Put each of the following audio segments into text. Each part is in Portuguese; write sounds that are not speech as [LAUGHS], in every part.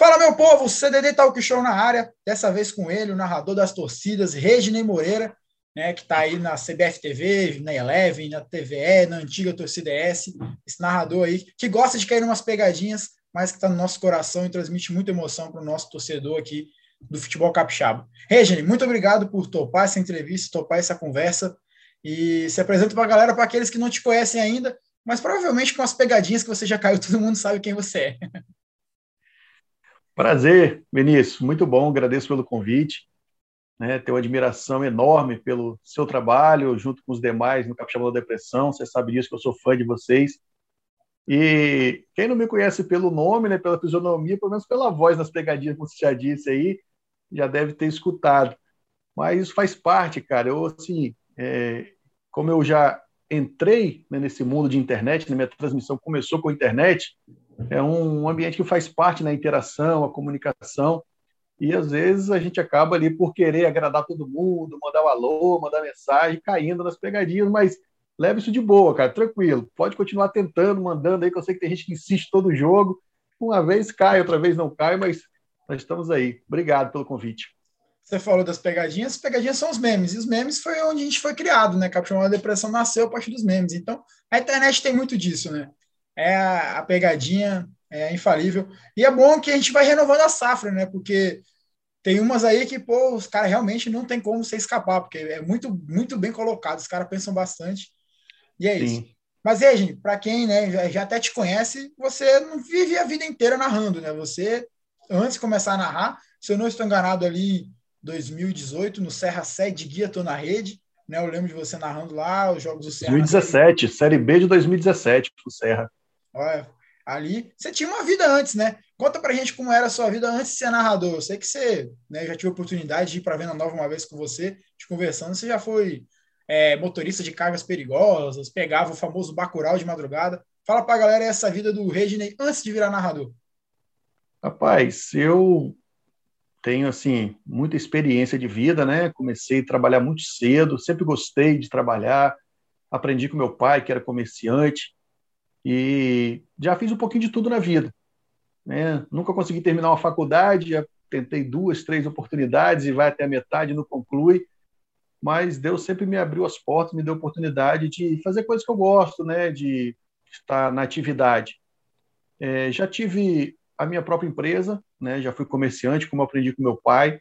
Fala, meu povo, CDD Talk Show na área, dessa vez com ele, o narrador das torcidas, Reginei Moreira, né, que está aí na CBF TV, na Eleven, na TVE, na antiga Torcida S, esse narrador aí, que gosta de cair umas pegadinhas, mas que está no nosso coração e transmite muita emoção para o nosso torcedor aqui do futebol capixaba. Reginei, muito obrigado por topar essa entrevista, topar essa conversa, e se apresenta para a galera, para aqueles que não te conhecem ainda, mas provavelmente com as pegadinhas que você já caiu, [LAUGHS] todo mundo sabe quem você é. Prazer, Vinícius, muito bom, agradeço pelo convite. Né, tenho uma admiração enorme pelo seu trabalho, junto com os demais no Capixaba da Depressão. Você sabe disso, que eu sou fã de vocês. E quem não me conhece pelo nome, né, pela fisionomia, pelo menos pela voz nas pegadinhas, como você já disse aí, já deve ter escutado. Mas isso faz parte, cara. Eu, assim, é, como eu já entrei né, nesse mundo de internet, né, minha transmissão começou com a internet, é um ambiente que faz parte da interação, a comunicação, e às vezes a gente acaba ali por querer agradar todo mundo, mandar um alô, mandar mensagem, caindo nas pegadinhas, mas leve isso de boa, cara, tranquilo. Pode continuar tentando, mandando aí, que eu sei que tem gente que insiste todo jogo. Uma vez cai, outra vez não cai, mas nós estamos aí. Obrigado pelo convite. Você falou das pegadinhas, as pegadinhas são os memes, e os memes foi onde a gente foi criado, né? Capitão da Depressão nasceu a partir dos memes. Então, a internet tem muito disso, né? É a, a pegadinha é infalível. E é bom que a gente vai renovando a safra, né? Porque tem umas aí que, pô, os caras realmente não tem como você escapar, porque é muito, muito bem colocado, os caras pensam bastante. E é Sim. isso. Mas, gente, para quem né, já, já, até te conhece, você não vive a vida inteira narrando, né? Você, antes de começar a narrar, se eu não estou enganado ali, 2018, no Serra 7 de Guia Tô na Rede, né? Eu lembro de você narrando lá os jogos do Serra. 2017, Série B de 2017, pro Serra. Olha, ali você tinha uma vida antes, né? Conta pra gente como era a sua vida antes de ser narrador. Eu sei que você né, já tive a oportunidade de ir para Venda Nova uma vez com você, te conversando. Você já foi é, motorista de cargas perigosas, pegava o famoso bacural de madrugada. Fala pra galera essa vida do Reginei antes de virar narrador. Rapaz, eu tenho assim muita experiência de vida, né? Comecei a trabalhar muito cedo, sempre gostei de trabalhar. Aprendi com meu pai, que era comerciante. E já fiz um pouquinho de tudo na vida. Né? Nunca consegui terminar uma faculdade, já tentei duas, três oportunidades e vai até a metade, não conclui. Mas Deus sempre me abriu as portas, me deu oportunidade de fazer coisas que eu gosto, né? de estar na atividade. É, já tive a minha própria empresa, né? já fui comerciante, como aprendi com meu pai.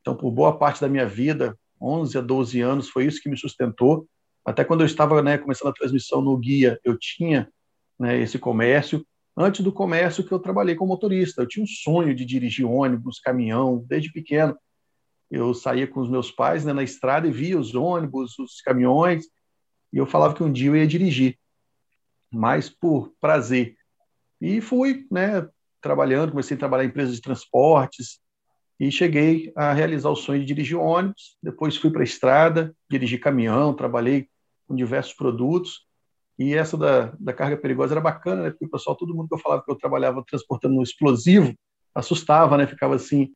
Então, por boa parte da minha vida, 11 a 12 anos, foi isso que me sustentou. Até quando eu estava né, começando a transmissão no guia, eu tinha né, esse comércio. Antes do comércio que eu trabalhei como motorista, eu tinha um sonho de dirigir ônibus, caminhão, desde pequeno. Eu saía com os meus pais né, na estrada e via os ônibus, os caminhões, e eu falava que um dia eu ia dirigir, mas por prazer. E fui, né, trabalhando, comecei a trabalhar em empresas de transportes e cheguei a realizar o sonho de dirigir ônibus. Depois fui para a estrada, dirigi caminhão, trabalhei com diversos produtos e essa da, da carga perigosa era bacana, né? Porque o pessoal, todo mundo que eu falava que eu trabalhava transportando um explosivo, assustava, né? Ficava assim,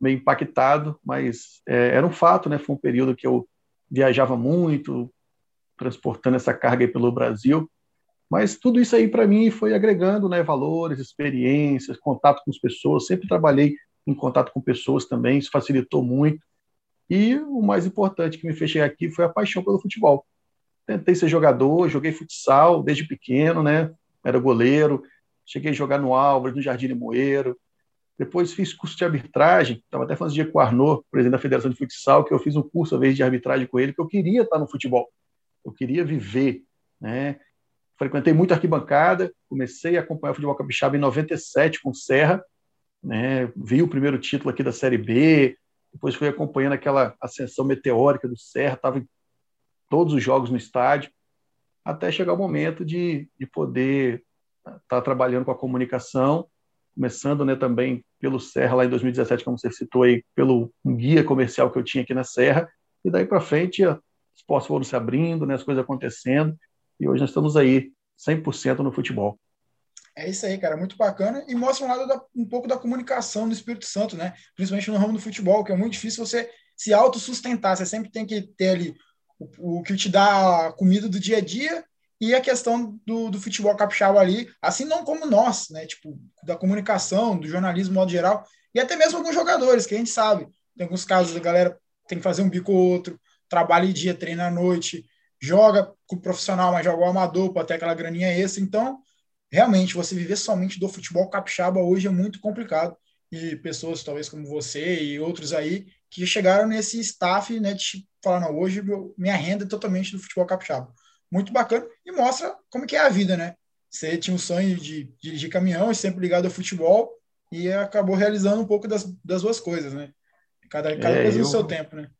meio impactado, mas é, era um fato, né? Foi um período que eu viajava muito, transportando essa carga pelo Brasil. Mas tudo isso aí, para mim, foi agregando né, valores, experiências, contato com as pessoas. Sempre trabalhei em contato com pessoas também, isso facilitou muito. E o mais importante que me fez chegar aqui foi a paixão pelo futebol tentei ser jogador, joguei futsal desde pequeno, né? Era goleiro, cheguei a jogar no Álvares, no Jardim Moeiro. Depois fiz curso de arbitragem, estava até falando de com o Arnaud, presidente da Federação de Futsal, que eu fiz um curso, a vez, de arbitragem com ele, que eu queria estar no futebol. Eu queria viver, né? Frequentei muito arquibancada, comecei a acompanhar o futebol capixaba em 97 com Serra, né? Vi o primeiro título aqui da Série B, depois fui acompanhando aquela ascensão meteórica do Serra, estava em todos os jogos no estádio, até chegar o momento de, de poder estar tá trabalhando com a comunicação, começando né, também pelo Serra, lá em 2017, como você citou aí, pelo guia comercial que eu tinha aqui na Serra, e daí para frente os postos foram se abrindo, né, as coisas acontecendo, e hoje nós estamos aí 100% no futebol. É isso aí, cara, muito bacana e mostra um lado da, um pouco da comunicação do Espírito Santo, né? Principalmente no ramo do futebol, que é muito difícil você se autossustentar, você sempre tem que ter ali o, o que te dá a comida do dia a dia e a questão do, do futebol capixaba ali, assim não como nós, né? Tipo, da comunicação, do jornalismo, modo geral, e até mesmo alguns jogadores, que a gente sabe. Tem alguns casos, a galera tem que fazer um bico ou outro, trabalha dia, treina à noite, joga com o profissional, mas joga o amador para ter aquela graninha extra. Então, realmente, você viver somente do futebol capixaba hoje é muito complicado. E pessoas, talvez como você e outros aí, que chegaram nesse staff, né, de falar, não, hoje minha renda é totalmente do futebol capixaba muito bacana e mostra como que é a vida, né? Você tinha um sonho de dirigir caminhão e sempre ligado ao futebol e acabou realizando um pouco das, das duas coisas, né? Cada, cada é, coisa eu... no seu tempo, né?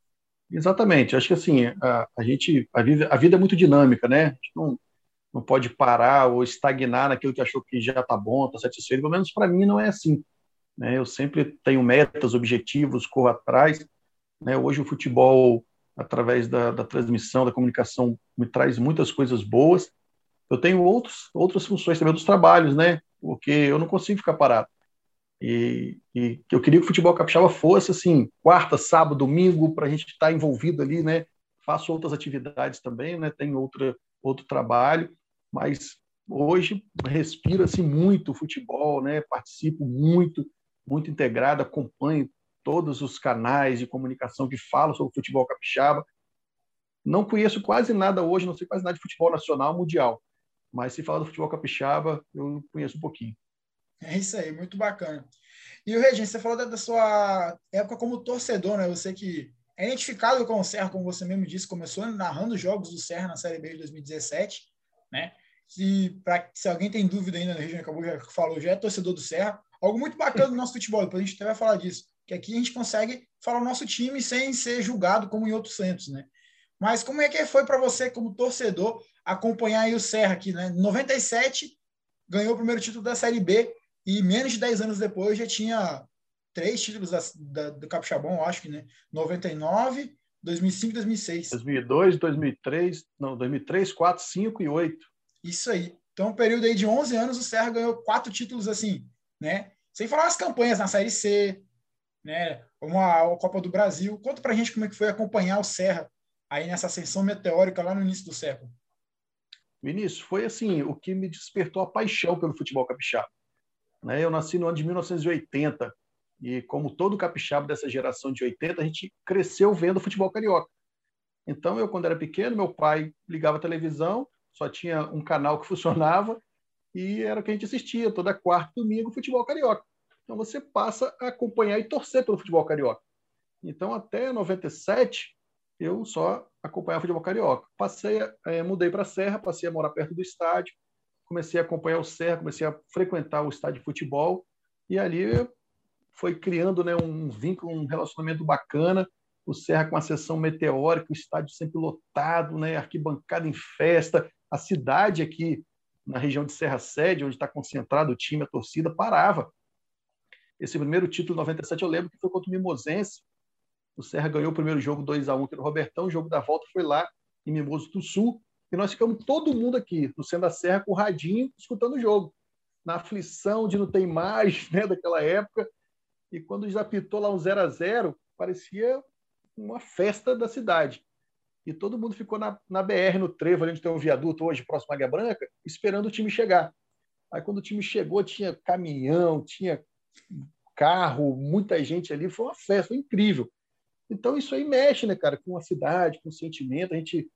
Exatamente. Acho que assim, a, a gente, a vida, a vida é muito dinâmica, né? A gente não, não pode parar ou estagnar naquilo que achou que já está bom, está satisfeito. Pelo menos para mim não é assim. Né? Eu sempre tenho metas, objetivos, corro atrás. Né? Hoje o futebol através da, da, transmissão, da comunicação, me traz muitas coisas boas. Eu tenho outros, outras funções também, dos trabalhos, né? Porque eu não consigo ficar parado. E, e eu queria que o futebol capixaba fosse assim, quarta, sábado, domingo, para a gente estar tá envolvido ali, né? Faço outras atividades também, né? Tenho outra, outro trabalho, mas hoje respiro assim muito o futebol, né? Participo muito, muito integrado, acompanho todos os canais de comunicação que falam sobre futebol capixaba. Não conheço quase nada hoje, não sei quase nada de futebol nacional, mundial. Mas se falar do futebol capixaba, eu conheço um pouquinho. É isso aí, muito bacana. E o Regina, você falou da, sua época como torcedor, né? Você que é identificado com o Serra, como você mesmo disse, começou narrando jogos do Serra na Série B de 2017, né? Se, pra, se alguém tem dúvida ainda, o Regina acabou já falou, já é torcedor do Serra. Algo muito bacana do nosso futebol, depois a gente até vai falar disso que aqui a gente consegue falar o nosso time sem ser julgado como em outros centros, né? Mas como é que foi para você, como torcedor, acompanhar o Serra aqui, né? Em 97, ganhou o primeiro título da Série B e menos de 10 anos depois já tinha três títulos da, da, do Capixabão, acho que, né? 99, 2005 2006. 2002, 2003, não, 2003, 4, 5 e 8. Isso aí. Então, um período aí de 11 anos, o Serra ganhou quatro títulos assim, né? Sem falar as campanhas na Série C, né? Uma a Copa do Brasil. Conta para a gente como é que foi acompanhar o Serra aí nessa ascensão meteórica lá no início do século. Vinícius, foi assim o que me despertou a paixão pelo futebol capixaba. Né? Eu nasci no ano de 1980 e como todo capixaba dessa geração de 80, a gente cresceu vendo futebol carioca. Então eu quando era pequeno, meu pai ligava a televisão, só tinha um canal que [LAUGHS] funcionava e era o que a gente assistia toda quarta e domingo futebol carioca. Então você passa a acompanhar e torcer pelo futebol carioca. Então até 97 eu só acompanhava futebol carioca. Passei, é, mudei para a Serra, passei a morar perto do estádio, comecei a acompanhar o Serra, comecei a frequentar o estádio de futebol e ali foi criando né, um vínculo, um relacionamento bacana. O Serra com a sessão meteórica, o estádio sempre lotado, né, arquibancada em festa, a cidade aqui na região de Serra Sede, onde está concentrado o time, a torcida, parava esse primeiro título, 97, eu lembro que foi contra o Mimosense. O Serra ganhou o primeiro jogo 2 a 1 aqui no Robertão. O jogo da volta foi lá em Mimoso do Sul. E nós ficamos todo mundo aqui, no centro da Serra, com o radinho, escutando o jogo. Na aflição de não ter imagem [LAUGHS] né, daquela época. E quando já pitou lá um 0 a 0 parecia uma festa da cidade. E todo mundo ficou na, na BR, no trevo, ali onde tem um viaduto hoje, próximo à Águia Branca, esperando o time chegar. Aí quando o time chegou, tinha caminhão, tinha carro, muita gente ali, foi uma festa, foi incrível. Então isso aí mexe, né, cara, com a cidade, com o sentimento, a gente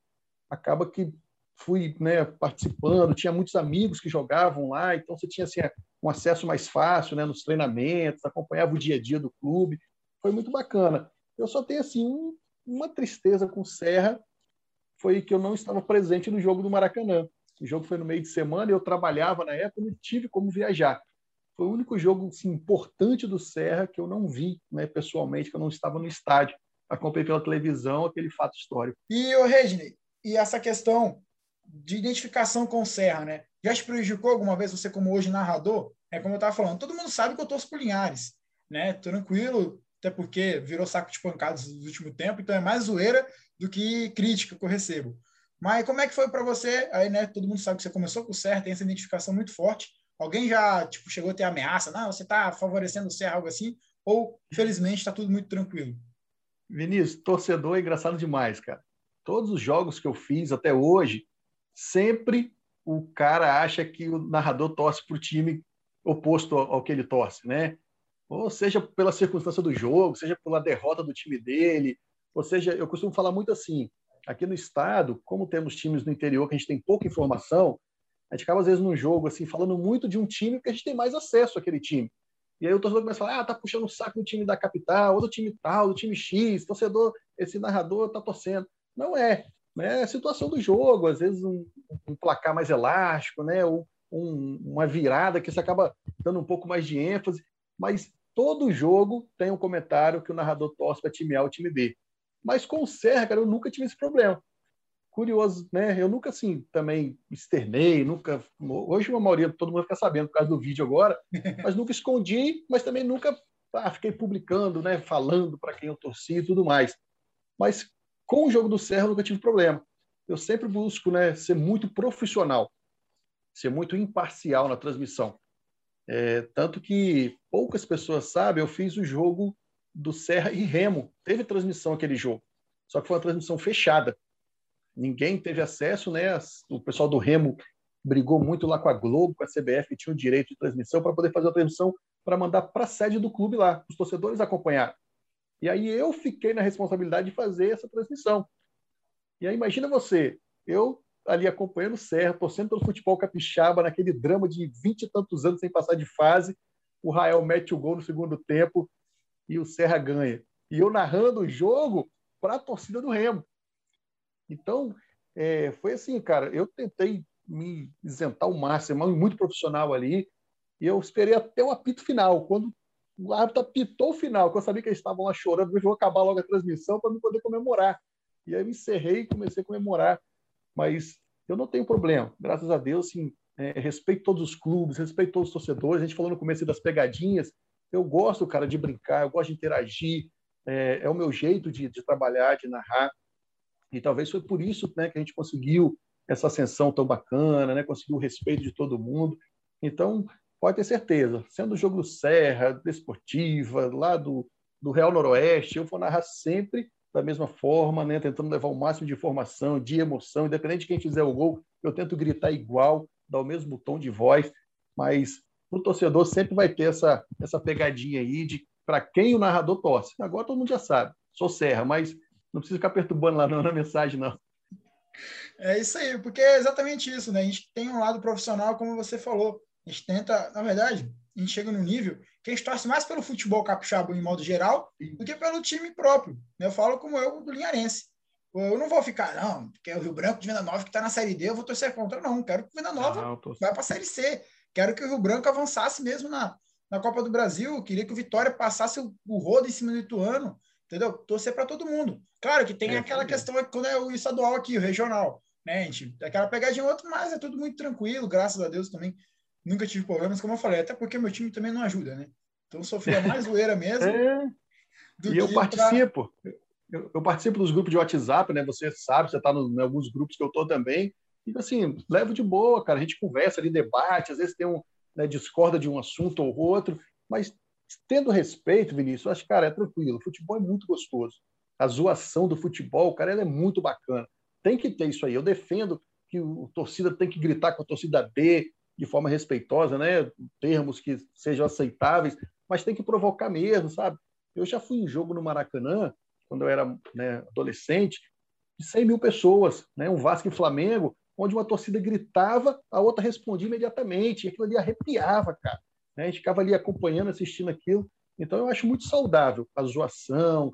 acaba que fui, né, participando, tinha muitos amigos que jogavam lá, então você tinha assim um acesso mais fácil, né, nos treinamentos, acompanhava o dia a dia do clube, foi muito bacana. Eu só tenho assim um, uma tristeza com Serra, foi que eu não estava presente no jogo do Maracanã. O jogo foi no meio de semana, eu trabalhava na época, não tive como viajar. Foi o único jogo assim, importante do Serra que eu não vi né, pessoalmente, que eu não estava no estádio. Acompanhei pela televisão aquele fato histórico. E, o Regne, e essa questão de identificação com o Serra, né? Já te prejudicou alguma vez você, como hoje narrador? É como eu estava falando, todo mundo sabe que eu torço por Linhares, né? Tranquilo, até porque virou saco de pancadas no último tempo, então é mais zoeira do que crítica que eu recebo. Mas como é que foi para você? Aí, né, todo mundo sabe que você começou com o Serra, tem essa identificação muito forte. Alguém já tipo, chegou a ter ameaça? Não, você está favorecendo o Serra, algo assim? Ou, felizmente, está tudo muito tranquilo? Vinícius, torcedor é engraçado demais, cara. Todos os jogos que eu fiz até hoje, sempre o cara acha que o narrador torce para o time oposto ao, ao que ele torce, né? Ou seja, pela circunstância do jogo, seja pela derrota do time dele, ou seja, eu costumo falar muito assim, aqui no estado, como temos times no interior que a gente tem pouca informação, a gente acaba às vezes num jogo assim falando muito de um time porque a gente tem mais acesso àquele time. E aí o torcedor começa a falar, ah, tá puxando o saco do time da capital, ou do time tal, do time X, torcedor, esse narrador tá torcendo. Não é. Né? É a situação do jogo, às vezes um, um placar mais elástico, né? Ou um, uma virada que você acaba dando um pouco mais de ênfase, mas todo jogo tem um comentário que o narrador torce para time A ou time B. Mas com o Serra, cara, eu nunca tive esse problema. Curioso, né? Eu nunca, assim, também externei, nunca. Hoje, a maioria, todo mundo fica sabendo por causa do vídeo agora, [LAUGHS] mas nunca escondi, mas também nunca ah, fiquei publicando, né? Falando para quem eu torci e tudo mais. Mas com o jogo do Serra, eu nunca tive problema. Eu sempre busco, né? Ser muito profissional, ser muito imparcial na transmissão. É, tanto que poucas pessoas sabem, eu fiz o jogo do Serra e Remo. Teve transmissão aquele jogo, só que foi uma transmissão fechada. Ninguém teve acesso, né? O pessoal do Remo brigou muito lá com a Globo, com a CBF, que tinha o direito de transmissão para poder fazer a transmissão para mandar para a sede do clube lá, os torcedores acompanhar. E aí eu fiquei na responsabilidade de fazer essa transmissão. E aí imagina você, eu ali acompanhando o Serra, torcendo pelo futebol capixaba, naquele drama de vinte e tantos anos sem passar de fase, o Rael mete o gol no segundo tempo, e o Serra ganha. E eu narrando o jogo para a torcida do Remo. Então, é, foi assim, cara, eu tentei me isentar o máximo, muito profissional ali, e eu esperei até o apito final. Quando o árbitro apitou o final, que eu sabia que eles estavam lá chorando, eu vou acabar logo a transmissão para não poder comemorar. E aí eu encerrei e comecei a comemorar. Mas eu não tenho problema, graças a Deus, assim, é, respeito todos os clubes, respeito todos os torcedores. A gente falou no começo das pegadinhas, eu gosto, cara, de brincar, eu gosto de interagir, é, é o meu jeito de, de, trabalhar, de narrar. E talvez foi por isso né, que a gente conseguiu essa ascensão tão bacana, né, conseguiu o respeito de todo mundo. Então, pode ter certeza, sendo o jogo do Serra, Desportiva, lá do, do Real Noroeste, eu vou narrar sempre da mesma forma, né, tentando levar o máximo de informação, de emoção, independente de quem fizer o gol, eu tento gritar igual, dar o mesmo tom de voz, mas o torcedor sempre vai ter essa, essa pegadinha aí de para quem o narrador torce. Agora todo mundo já sabe, sou Serra, mas não precisa ficar perturbando lá na mensagem, não. É isso aí, porque é exatamente isso, né? A gente tem um lado profissional, como você falou. A gente tenta, na verdade, a gente chega no nível que a gente torce mais pelo futebol capixaba em modo geral do que pelo time próprio. Eu falo como eu do Linharense. Eu não vou ficar, não, porque é o Rio Branco de Venda Nova que está na Série D, eu vou torcer contra. Não, quero que o Venda Nova não, vai para a Série C. Quero que o Rio Branco avançasse mesmo na, na Copa do Brasil. Queria que o Vitória passasse o, o rodo em cima do Ituano. Entendeu? Torcer para todo mundo. Claro que tem é, aquela questão quando é o estadual aqui, o regional. Né, gente? Aquela pegadinha outro, mas é tudo muito tranquilo, graças a Deus também. Nunca tive problemas, como eu falei, até porque meu time também não ajuda, né? Então sofria [LAUGHS] mais zoeira mesmo. É. e eu participo. Pra... Eu, eu, participo dos grupos de WhatsApp, né? Você sabe, você está em alguns grupos que eu estou também. E assim, levo de boa, cara. A gente conversa ali, debate, às vezes tem um, né, discorda de um assunto ou outro, mas tendo respeito, Vinícius, eu acho, cara, é tranquilo. O futebol é muito gostoso. A zoação do futebol, cara, ela é muito bacana. Tem que ter isso aí. Eu defendo que o torcida tem que gritar com a torcida D de forma respeitosa, né? Termos que sejam aceitáveis, mas tem que provocar mesmo, sabe? Eu já fui em jogo no Maracanã, quando eu era né, adolescente, de 100 mil pessoas, né? Um Vasco e Flamengo, onde uma torcida gritava, a outra respondia imediatamente, e aquilo ali arrepiava, cara. Né? A gente ficava ali acompanhando, assistindo aquilo. Então eu acho muito saudável a zoação,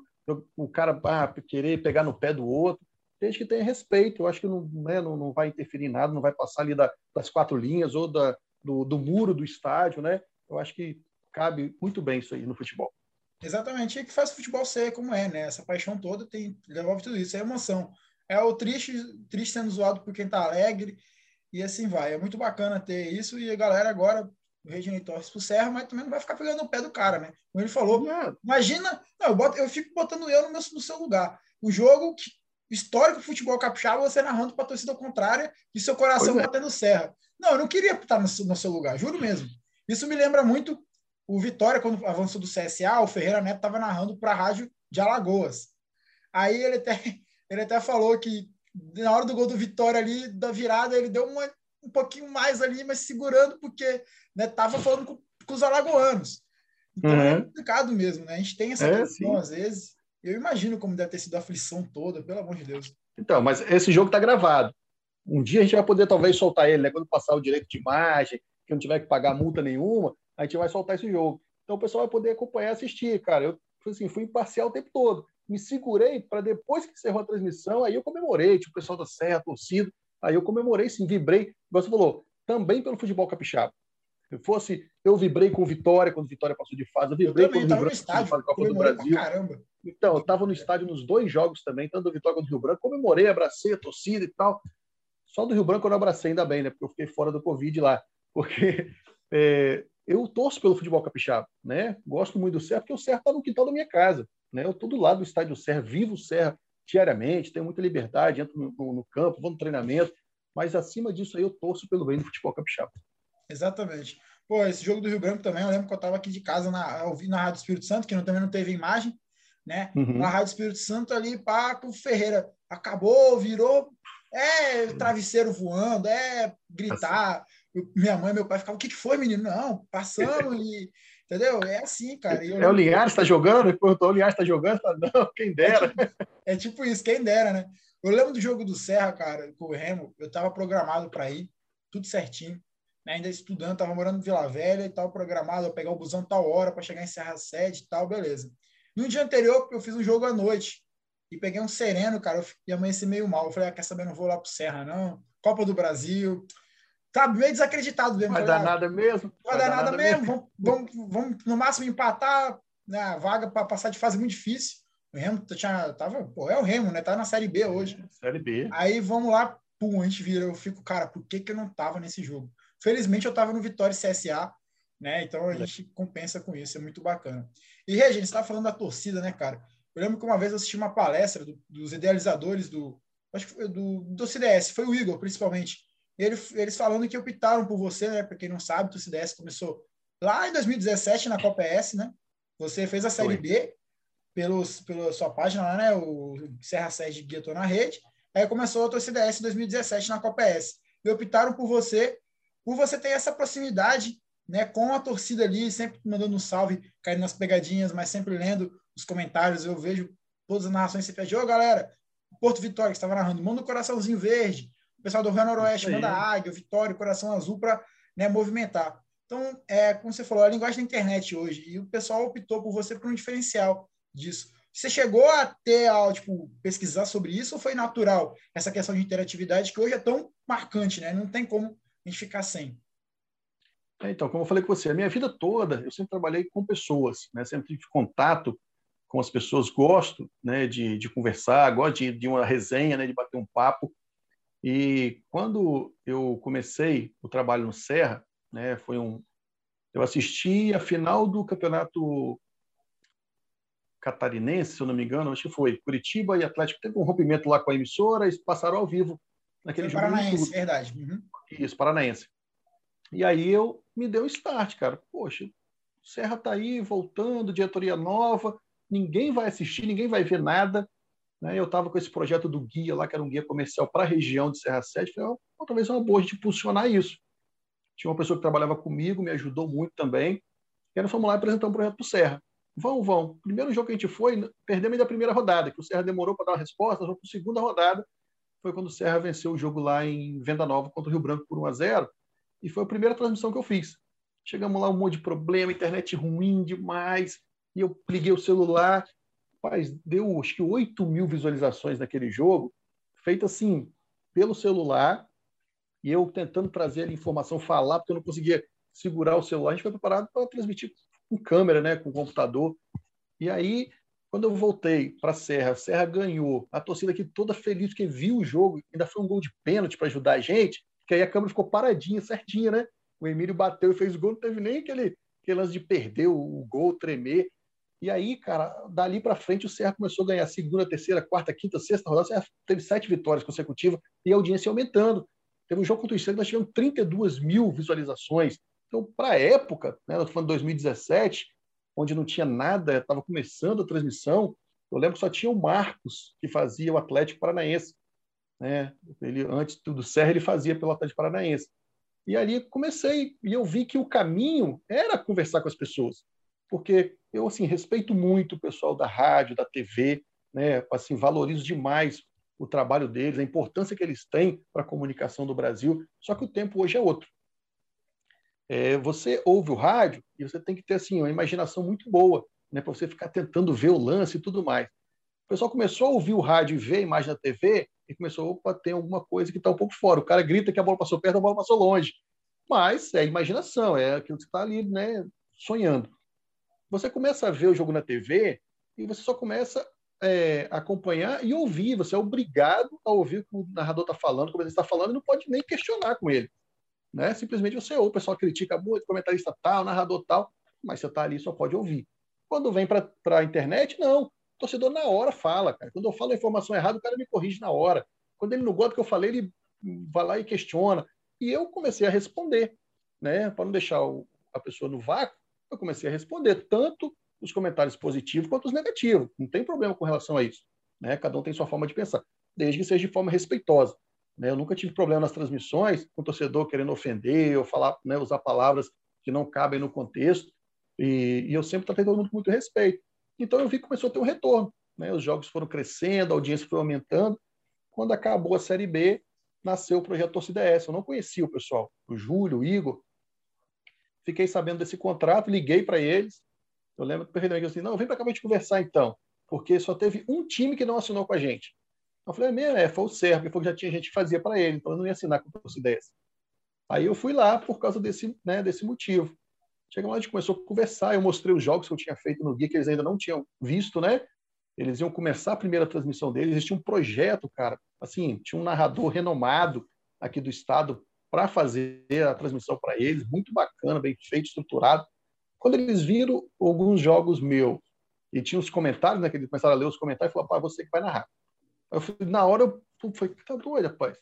o cara ah, querer pegar no pé do outro, desde que tenha respeito. Eu acho que não, né, não, não vai interferir em nada, não vai passar ali da, das quatro linhas ou da, do, do muro do estádio, né? Eu acho que cabe muito bem isso aí no futebol. Exatamente, é que faz o futebol ser como é, né? Essa paixão toda tem, devolve tudo isso, é emoção é o triste, triste sendo zoado por quem tá alegre, e assim vai. É muito bacana ter isso, e a galera agora, o Reginei torce pro Serra, mas também não vai ficar pegando o pé do cara, né? Como ele falou, imagina, não, eu, boto, eu fico botando eu no, meu, no seu lugar. O jogo que, histórico do futebol capixaba, você narrando para a torcida contrária e seu coração é. batendo serra. Não, eu não queria estar no, no seu lugar, juro mesmo. Isso me lembra muito o Vitória, quando avançou do CSA, o Ferreira Neto estava narrando para a rádio de Alagoas. Aí ele até, [LAUGHS] ele até falou que na hora do gol do Vitória ali, da virada, ele deu uma, um pouquinho mais ali, mas segurando, porque né, tava falando com, com os alagoanos. Então é uhum. é complicado mesmo, né? A gente tem essa é, questão, às vezes. Eu imagino como deve ter sido a aflição toda, pelo amor de Deus. Então, mas esse jogo está gravado. Um dia a gente vai poder talvez soltar ele, né? Quando passar o direito de imagem, que não tiver que pagar multa nenhuma, a gente vai soltar esse jogo. Então o pessoal vai poder acompanhar e assistir, cara. Eu assim, fui imparcial o tempo todo. Me segurei para depois que encerrou a transmissão, aí eu comemorei, tipo, o pessoal da Serra, torcido. Aí eu comemorei, sim, vibrei. Você falou, também pelo futebol capixaba. Se fosse, eu vibrei com Vitória quando Vitória passou de fase, eu vibrei eu com o Rio Branco estádio, quando Copa do Brasil. Então, eu estava no estádio nos dois jogos também, tanto do Vitória quanto do Rio Branco, comemorei, abracei a torcida e tal. Só do Rio Branco eu não abracei ainda bem, né? Porque eu fiquei fora do Covid lá. [LAUGHS] Porque é, eu torço pelo futebol capixaba, né? Gosto muito do Serra, porque o Serra está no quintal da minha casa, né? Eu estou do lado do estádio Serra, vivo o Serra diariamente, tenho muita liberdade, entro no, no, no campo, vou no treinamento, mas acima disso aí eu torço pelo bem do futebol capixaba. Exatamente. Pô, esse jogo do Rio Branco também, eu lembro que eu estava aqui de casa na, ouvindo na Rádio Espírito Santo, que não, também não teve imagem, né? Uhum. Na Rádio Espírito Santo ali, Paco Ferreira acabou, virou, é travesseiro voando, é gritar. Eu, minha mãe meu pai ficavam, o que, que foi, menino? Não, passando e. [LAUGHS] Entendeu? É assim, cara. é o Linhares está jogando? Depois o Linhares está jogando? Não, quem dera. É tipo, é tipo, isso, quem dera, né? Eu lembro do jogo do Serra, cara, com o Remo, eu estava programado para ir, tudo certinho né, ainda estudando, estava morando em Vila Velha e tal, programado, eu pegar o busão tal hora para chegar em Serra Sede e tal, beleza. No dia anterior, eu fiz um jogo à noite e peguei um sereno, cara, eu ia amanhecer meio mal. Eu falei, ah, quer saber, não vou lá pro Serra, não. Copa do Brasil. Tá meio desacreditado mesmo. Vai falei, dar ah, nada mesmo. Vai, vai dar, nada, nada mesmo. mesmo. Vamos, vamos, vamos, no máximo, empatar. Né, a vaga para passar de fase muito difícil. O Remo tinha, tava, pô, é o Remo, né? Tá na Série B hoje. É, série B. Aí vamos lá, pum, a gente vira. Eu fico, cara, por que, que eu não tava nesse jogo? Felizmente eu estava no Vitória CSA, né? Então a gente compensa com isso, é muito bacana. E Regi, você estava falando da torcida, né, cara? Eu lembro que uma vez eu assisti uma palestra do, dos idealizadores do, acho que foi do, do CDS, foi o Igor, principalmente. Ele, eles falando que optaram por você, né? Para quem não sabe, o CDS começou lá em 2017 na Copa S, né? Você fez a Série B pelos, pela sua página lá, né? O Serra Sede Guia Tô na Rede. Aí começou a tua CDS em 2017 na Copa S. E optaram por você por você ter essa proximidade né, com a torcida ali, sempre mandando um salve, caindo nas pegadinhas, mas sempre lendo os comentários. Eu vejo todas as narrações sempre de, ô galera, Porto Vitória, que estava narrando, manda um coraçãozinho verde, o pessoal do Rio Noroeste manda águia, Vitória, coração azul para né, movimentar. Então, é, como você falou, a linguagem da internet hoje, e o pessoal optou por você por um diferencial disso. Você chegou a ter, a, tipo, pesquisar sobre isso ou foi natural essa questão de interatividade que hoje é tão marcante, né? Não tem como gente ficar sem. É, então, como eu falei com você, a minha vida toda eu sempre trabalhei com pessoas, né? sempre tive contato com as pessoas, gosto né, de, de conversar, gosto de, de uma resenha, né, de bater um papo. E quando eu comecei o trabalho no Serra, né, foi um, eu assisti a final do campeonato catarinense, se eu não me engano, acho que foi Curitiba e Atlético. Teve um rompimento lá com a emissora e passaram ao vivo naquele jogo. Paranaense, verdade. Uhum. Isso, Paranaense. E aí eu me deu um start, cara. Poxa, Serra tá aí, voltando, diretoria nova, ninguém vai assistir, ninguém vai ver nada. Né? Eu estava com esse projeto do guia lá, que era um guia comercial para a região de Serra Sede. Falei, oh, talvez é uma boa a gente impulsionar isso. Tinha uma pessoa que trabalhava comigo, me ajudou muito também. E nós fomos lá apresentar um projeto para o Serra. Vão, vão. Primeiro jogo que a gente foi, perdemos ainda a primeira rodada, que o Serra demorou para dar uma resposta, nós vamos para a segunda rodada foi quando o Serra venceu o jogo lá em Venda Nova contra o Rio Branco por 1 a 0 e foi a primeira transmissão que eu fiz. Chegamos lá, um monte de problema, internet ruim demais, e eu liguei o celular, rapaz, deu acho que 8 mil visualizações naquele jogo, feito assim, pelo celular, e eu tentando trazer a informação, falar, porque eu não conseguia segurar o celular, a gente foi preparado para transmitir com câmera, né, com computador, e aí quando eu voltei para a Serra, a Serra ganhou, a torcida aqui toda feliz que viu o jogo, ainda foi um gol de pênalti para ajudar a gente, que aí a câmera ficou paradinha, certinha, né? O Emílio bateu e fez o gol, não teve nem aquele, aquele lance de perder o, o gol, tremer. E aí, cara, dali para frente o Serra começou a ganhar segunda, terceira, quarta, quinta, sexta rodada. O Serra teve sete vitórias consecutivas e a audiência aumentando. Teve um jogo contra o Estrela, nós tivemos 32 mil visualizações. Então, para a época, né, nós falando 2017, onde não tinha nada, estava começando a transmissão. Eu lembro que só tinha o Marcos que fazia o Atlético Paranaense. Né? Ele, antes do Serra, ele fazia pelo Atlético Paranaense. E ali comecei, e eu vi que o caminho era conversar com as pessoas, porque eu assim respeito muito o pessoal da rádio, da TV, né? Assim valorizo demais o trabalho deles, a importância que eles têm para a comunicação do Brasil. Só que o tempo hoje é outro. É, você ouve o rádio e você tem que ter assim uma imaginação muito boa, né? Para você ficar tentando ver o lance e tudo mais. O pessoal começou a ouvir o rádio e ver a imagem da TV e começou, opa, tem alguma coisa que está um pouco fora. O cara grita que a bola passou perto, a bola passou longe. Mas é imaginação, é aquilo que você está ali, né, sonhando. Você começa a ver o jogo na TV e você só começa é, a acompanhar e ouvir. Você é obrigado a ouvir o que o narrador está falando, como ele está falando, e não pode nem questionar com ele. Né? Simplesmente você ouve, o pessoal critica muito, comentarista tal, narrador tal, mas você está ali só pode ouvir. Quando vem para a internet, não torcedor na hora fala, cara. Quando eu falo a informação errada, o cara me corrige na hora. Quando ele não gosta do que eu falei, ele vai lá e questiona. E eu comecei a responder, né? Para não deixar o, a pessoa no vácuo, eu comecei a responder tanto os comentários positivos quanto os negativos. Não tem problema com relação a isso. Né? Cada um tem sua forma de pensar, desde que seja de forma respeitosa. Né? Eu nunca tive problema nas transmissões com o torcedor querendo ofender ou falar, né, usar palavras que não cabem no contexto. E, e eu sempre tratei todo mundo com muito respeito. Então eu vi que começou a ter um retorno. Né? Os jogos foram crescendo, a audiência foi aumentando. Quando acabou a Série B, nasceu o projeto Torcida S. Eu não conhecia o pessoal, o Júlio, o Igor. Fiquei sabendo desse contrato, liguei para eles. Eu lembro perfeitamente assim: não, vem para cá para gente conversar então, porque só teve um time que não assinou com a gente. Eu falei: é mesmo, é, foi o Sérgio, porque já tinha gente que fazia para ele, então eu não ia assinar com a Torcida S. Aí eu fui lá por causa desse, né, desse motivo. Chega lá, a gente começou a conversar, eu mostrei os jogos que eu tinha feito no guia, que eles ainda não tinham visto, né? Eles iam começar a primeira transmissão deles, existia um projeto, cara, assim, tinha um narrador renomado aqui do estado para fazer a transmissão para eles, muito bacana, bem feito, estruturado. Quando eles viram alguns jogos meus, e tinha os comentários, né, que eles começaram a ler os comentários, e falaram, pá, você que vai narrar. Eu fui, na hora eu falei, tá doido, rapaz.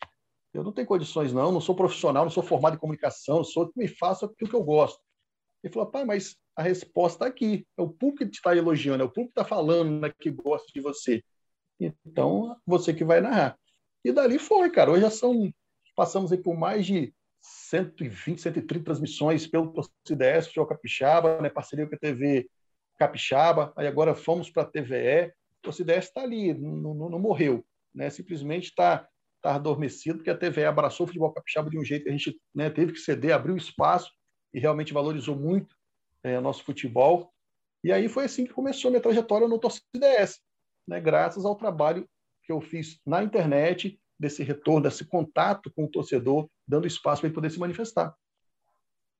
Eu não tenho condições, não, não sou profissional, não sou formado em comunicação, sou me faço aquilo que eu gosto. Ele falou, pai, mas a resposta está aqui. É o público que está elogiando, é o público que está falando né, que gosta de você. Então, você que vai narrar. E dali foi, cara. Hoje já são. Passamos aí por mais de 120, 130 transmissões pelo Torcida Futebol Capixaba, né, parceria com a TV Capixaba. Aí agora fomos para a TVE. O está ali, não, não, não, morreu. Né, simplesmente está tá adormecido, porque a TVE abraçou o futebol capixaba de um jeito que a gente né, teve que ceder, abriu espaço e realmente valorizou muito é, nosso futebol. E aí foi assim que começou a minha trajetória no Torcida S, né, graças ao trabalho que eu fiz na internet, desse retorno, desse contato com o torcedor, dando espaço para ele poder se manifestar.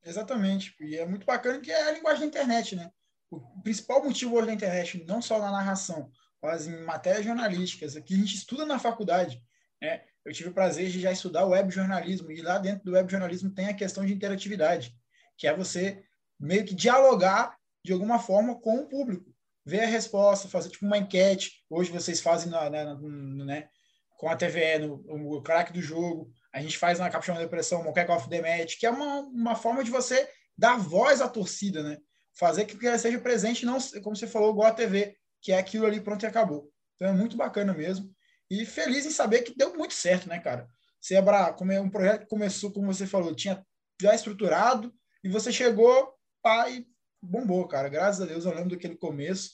Exatamente. E é muito bacana que é a linguagem da internet, né? O principal motivo hoje da internet, não só na narração, mas em matérias jornalísticas, que a gente estuda na faculdade. Né? Eu tive o prazer de já estudar web jornalismo, e lá dentro do web jornalismo tem a questão de interatividade que é você meio que dialogar de alguma forma com o público, ver a resposta, fazer tipo uma enquete. Hoje vocês fazem na, na, na, né, com a TVE, no, no craque do jogo, a gente faz na Capitão da Depressão, Kick of the Match, que é uma, uma forma de você dar voz à torcida, né? Fazer que ela seja presente, não como você falou, igual a TV, que é aquilo ali, pronto e acabou. Então é muito bacana mesmo. E feliz em saber que deu muito certo, né, cara? Sebra, como é um projeto que começou, como você falou, tinha já estruturado, e você chegou, e bombou, cara. Graças a Deus eu lembro daquele começo,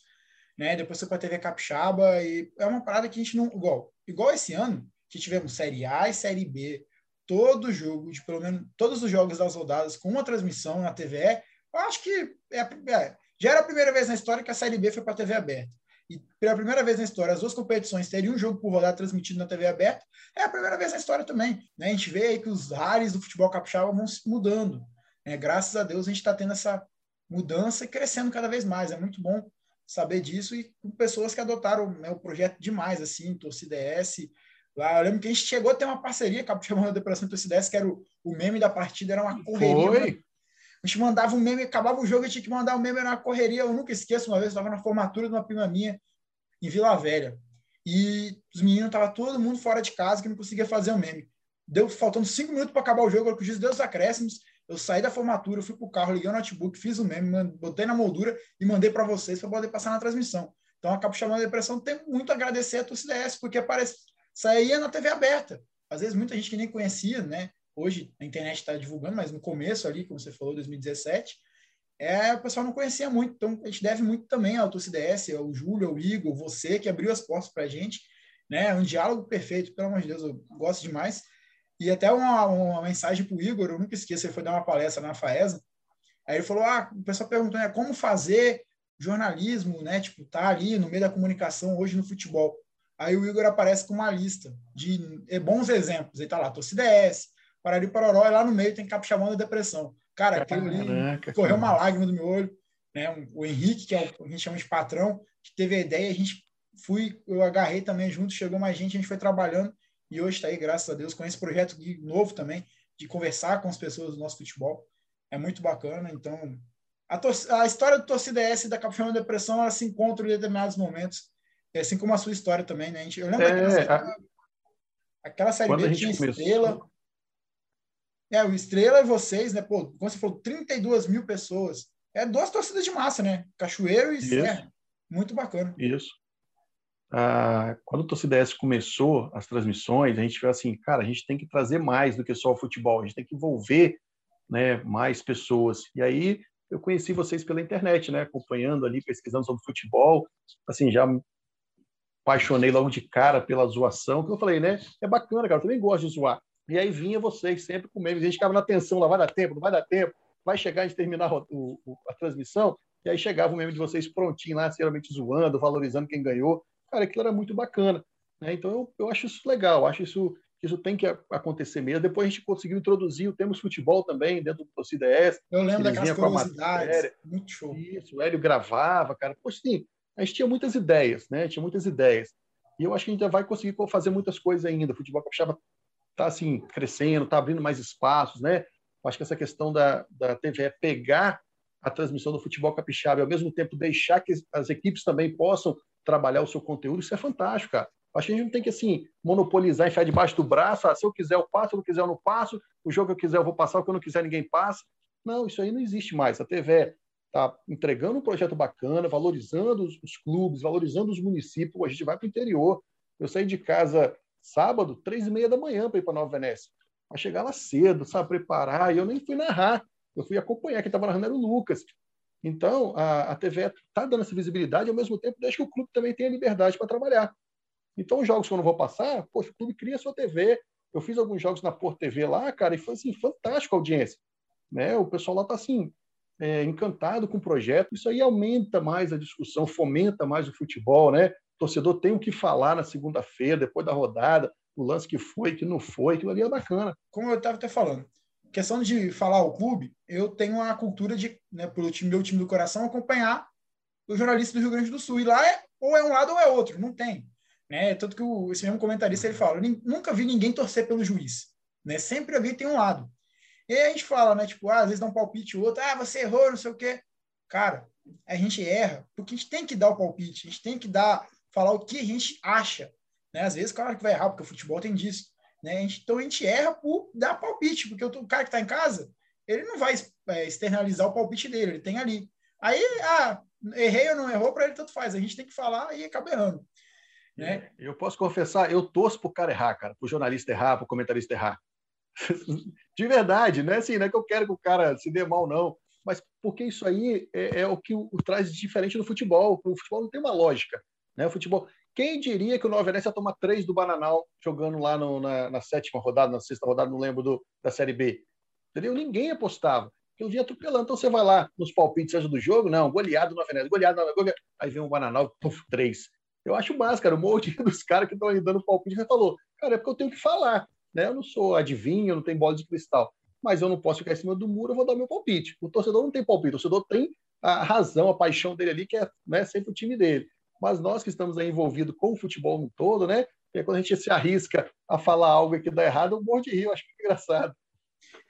né? Depois foi para a TV Capixaba e é uma parada que a gente não. Igual, igual esse ano, que tivemos Série A e Série B, todo jogo, de pelo menos todos os jogos das rodadas com uma transmissão na TVE, eu acho que é, é, já era a primeira vez na história que a Série B foi para a TV aberta. E pela primeira vez na história, as duas competições teriam um jogo por rodada transmitido na TV aberta, é a primeira vez na história também. Né? A gente vê aí que os rares do futebol capixaba vão se mudando. É, graças a Deus a gente está tendo essa mudança e crescendo cada vez mais. É muito bom saber disso e com pessoas que adotaram né, o projeto demais, assim, Torcida S. Lá, eu lembro que a gente chegou a ter uma parceria com a chamada Depressão Torcida S, que era o, o meme da partida, era uma correria. Foi? A gente mandava um meme, acabava o jogo, a gente tinha que mandar um meme, uma correria. Eu nunca esqueço, uma vez eu estava na formatura de uma prima minha, em Vila Velha. E os meninos estavam todo mundo fora de casa que não conseguia fazer o um meme. Deu faltando cinco minutos para acabar o jogo, com os Deus acréscimos. Eu saí da formatura, fui pro carro, liguei o notebook, fiz o meme, botei na moldura e mandei para vocês para poder passar na transmissão. Então, a Capixaba da Depressão tem muito a agradecer a torcida S, porque aparece, saía na TV aberta. Às vezes, muita gente que nem conhecia, né? Hoje a internet está divulgando, mas no começo ali, como você falou, 2017, é, o pessoal não conhecia muito, então a gente deve muito também ao TOCIDS, ao Júlio, ao Igor, você, que abriu as portas para a gente, né? Um diálogo perfeito, pelo amor de Deus, eu gosto demais. E até uma, uma mensagem para o Igor, eu nunca esqueço, ele foi dar uma palestra na FAESA, aí ele falou, ah, o pessoal perguntou, né, como fazer jornalismo, né, tipo, tá ali no meio da comunicação hoje no futebol. Aí o Igor aparece com uma lista de é, bons exemplos, ele tá lá, TOCIDS, Parari Pororó, e lá no meio tem Capixabão da Depressão. Cara, aquilo ali correu uma lágrima do meu olho. Né? O Henrique, que é o que a gente chama de patrão, que teve a ideia, a gente fui, eu agarrei também junto, chegou mais gente, a gente foi trabalhando e hoje está aí, graças a Deus, com esse projeto novo também, de conversar com as pessoas do nosso futebol. É muito bacana. Então, a, a história do torcida S da Capixabão da Depressão, ela se encontra em determinados momentos, assim como a sua história também, né? A gente, eu lembro é, daquela, a... aquela série B tinha começou... Estrela, é, o Estrela e vocês, né? Pô, como você falou, 32 mil pessoas. É duas torcidas de massa, né? Cachoeiro e Serra. Muito bacana. Isso. Ah, quando o Torcida S começou as transmissões, a gente viu assim, cara, a gente tem que trazer mais do que só o futebol, a gente tem que envolver né, mais pessoas. E aí eu conheci vocês pela internet, né, acompanhando ali, pesquisando sobre futebol, assim, já apaixonei logo de cara pela zoação, que eu falei, né, é bacana, cara, eu também gosto de zoar. E aí vinha vocês sempre com memes. A gente ficava na tensão, lá vai dar tempo, não vai dar tempo, vai chegar a gente terminar o, o, a transmissão. E aí chegava o meme de vocês prontinho lá, geralmente zoando, valorizando quem ganhou. Cara, aquilo era muito bacana. Né? Então eu, eu acho isso legal, acho isso isso tem que acontecer mesmo. Depois a gente conseguiu introduzir o Temos Futebol também dentro do Torcida S. Eu lembro daquelas curiosidades. Muito show. Isso, o Hélio gravava, cara. Poxa, sim, a gente tinha muitas ideias, né? Tinha muitas ideias. E eu acho que a gente vai conseguir fazer muitas coisas ainda. O futebol capixaba está assim, crescendo, está abrindo mais espaços, né? Acho que essa questão da, da TV é pegar a transmissão do futebol capixaba e ao mesmo tempo deixar que as equipes também possam trabalhar o seu conteúdo, isso é fantástico, cara. Acho que a gente não tem que, assim, monopolizar, enfiar debaixo do braço, ah, se eu quiser eu passo, se eu não quiser eu não passo, o jogo que eu quiser eu vou passar, o que eu não quiser ninguém passa. Não, isso aí não existe mais. A TV está entregando um projeto bacana, valorizando os, os clubes, valorizando os municípios, a gente vai para o interior. Eu saí de casa sábado, três e meia da manhã para ir para Nova Venécia. Mas chegar lá cedo, sabe, preparar, e eu nem fui narrar, eu fui acompanhar, quem estava narrando era o Lucas. Então, a, a TV está dando essa visibilidade, ao mesmo tempo deixa que o clube também tenha liberdade para trabalhar. Então, os jogos que eu não vou passar, poxa, o clube cria a sua TV. Eu fiz alguns jogos na Porto TV lá, cara, e foi assim, fantástico a audiência. Né? O pessoal lá está assim, é, encantado com o projeto. Isso aí aumenta mais a discussão, fomenta mais o futebol, né? Torcedor tem o que falar na segunda-feira, depois da rodada, o lance que foi, que não foi, aquilo ali é bacana. Como eu estava até falando, questão de falar o clube, eu tenho a cultura de, né, pelo time, meu time do coração, acompanhar os jornalistas do Rio Grande do Sul. E lá é, ou é um lado ou é outro, não tem. Né? Tanto que o, esse mesmo comentarista ele fala: nunca vi ninguém torcer pelo juiz. Né? Sempre alguém tem um lado. E aí a gente fala, né? Tipo, ah, às vezes dá um palpite o outro, ah, você errou, não sei o quê. Cara, a gente erra, porque a gente tem que dar o palpite, a gente tem que dar falar o que a gente acha. Né? Às vezes, claro que vai errar, porque o futebol tem disso. Né? Então a gente erra por dar palpite, porque o, cara que está em casa, ele não vai é, externalizar o palpite dele, ele tem ali. Aí, ah, errei ou não errou, para ele tanto faz. A gente tem que falar e acaba errando. Né? Eu posso confessar, eu torço para o cara errar, cara, para o jornalista errar, para o comentarista errar. [LAUGHS] De verdade, não é assim, não é que eu quero que o cara se dê mal, não. Mas porque isso aí é, é o que o, o traz de diferente do futebol. O futebol não tem uma lógica. Né? O futebol. Quem diria que o Nova Venécia toma três do Bananal jogando lá no, na, na, sétima rodada, na sexta rodada, não lembro do, da Série B? Entendeu? Ninguém apostava. Eu vinha atropelando. Então você vai lá nos palpites seja do jogo, não, goleado no Venécia, goleado no goleado. Aí vem o Bananal, puf, três. Eu acho massa, cara. O monte [LAUGHS] dos caras que estão aí dando palpite já falou, cara, é porque eu tenho que falar. Né? Eu não sou adivinho, eu não tenho bola de cristal. Mas eu não posso ficar em cima do muro, eu vou dar meu palpite. O torcedor não tem palpite, o torcedor tem a razão, a paixão dele ali, que é né, sempre o time dele mas nós que estamos aí envolvidos com o futebol no todo, né? E quando a gente se arrisca a falar algo que dá errado, eu morro de rir, eu acho que é engraçado.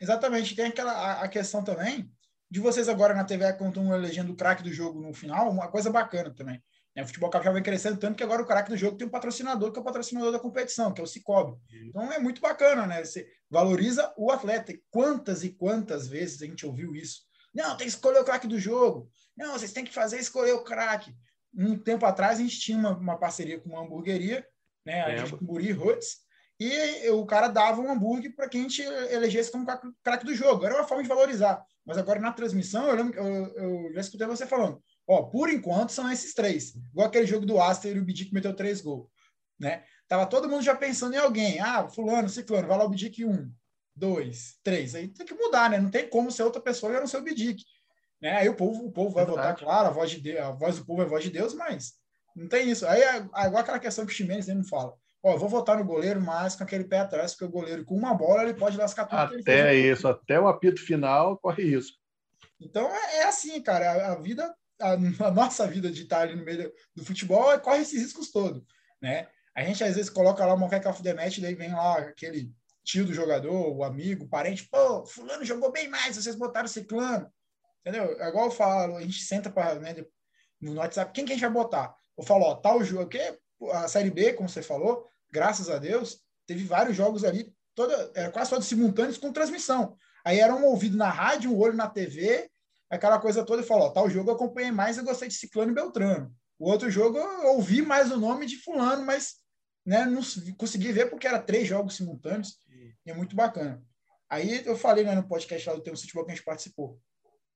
Exatamente, tem aquela a, a questão também de vocês agora na TV contam elegendo o craque do jogo no final, uma coisa bacana também. Né? O futebol capixaba vem crescendo tanto que agora o craque do jogo tem um patrocinador que é o patrocinador da competição, que é o Cicobi. Então é muito bacana, né? Você valoriza o atleta. E quantas e quantas vezes a gente ouviu isso? Não, tem que escolher o craque do jogo. Não, vocês têm que fazer escolher o craque um tempo atrás a gente tinha uma, uma parceria com uma hamburgueria, né, a Camburi Roots, e o cara dava um hambúrguer para quem a gente elegesse como craque do jogo. Era uma forma de valorizar. Mas agora na transmissão, eu, lembro, eu, eu já escutei você falando, ó, por enquanto são esses três. Igual aquele jogo do Aster e o Bidic meteu três gols, né? Tava todo mundo já pensando em alguém. Ah, fulano, ciclano, vai lá o Bidic um, dois, três. Aí tem que mudar, né? Não tem como ser outra pessoa e não ser o Bidic. Né? Aí o povo, o povo vai votar, claro, a voz, de Deus, a voz do povo é a voz de Deus, mas não tem isso. Aí é, é igual aquela questão que o Ximenes não fala. Ó, vou votar no goleiro, mas com aquele pé atrás, porque o goleiro com uma bola ele pode lascar tudo. Até isso, até o apito final corre isso. Então é, é assim, cara, a, a vida, a, [LAUGHS] a, nossa vida de estar ali no meio do, do futebol é, corre esses riscos todos, né? A gente às vezes coloca lá o Moqueca of the Match, daí vem lá aquele tio do jogador, o amigo, o parente, pô, fulano jogou bem mais, vocês botaram ciclano, entendeu? É igual eu falo, a gente senta para né, no WhatsApp, quem que a gente vai botar? Eu falo, ó, tal jogo, que a Série B, como você falou, graças a Deus, teve vários jogos ali, toda, era quase todos simultâneos com transmissão. Aí era um ouvido na rádio, um olho na TV, aquela coisa toda, e falou, ó, tal jogo eu acompanhei mais, eu gostei de Ciclano e Beltrano. O outro jogo eu ouvi mais o nome de fulano, mas né, não consegui ver porque era três jogos simultâneos, e é muito bacana. Aí eu falei né, no podcast lá do Tema Futebol que a gente participou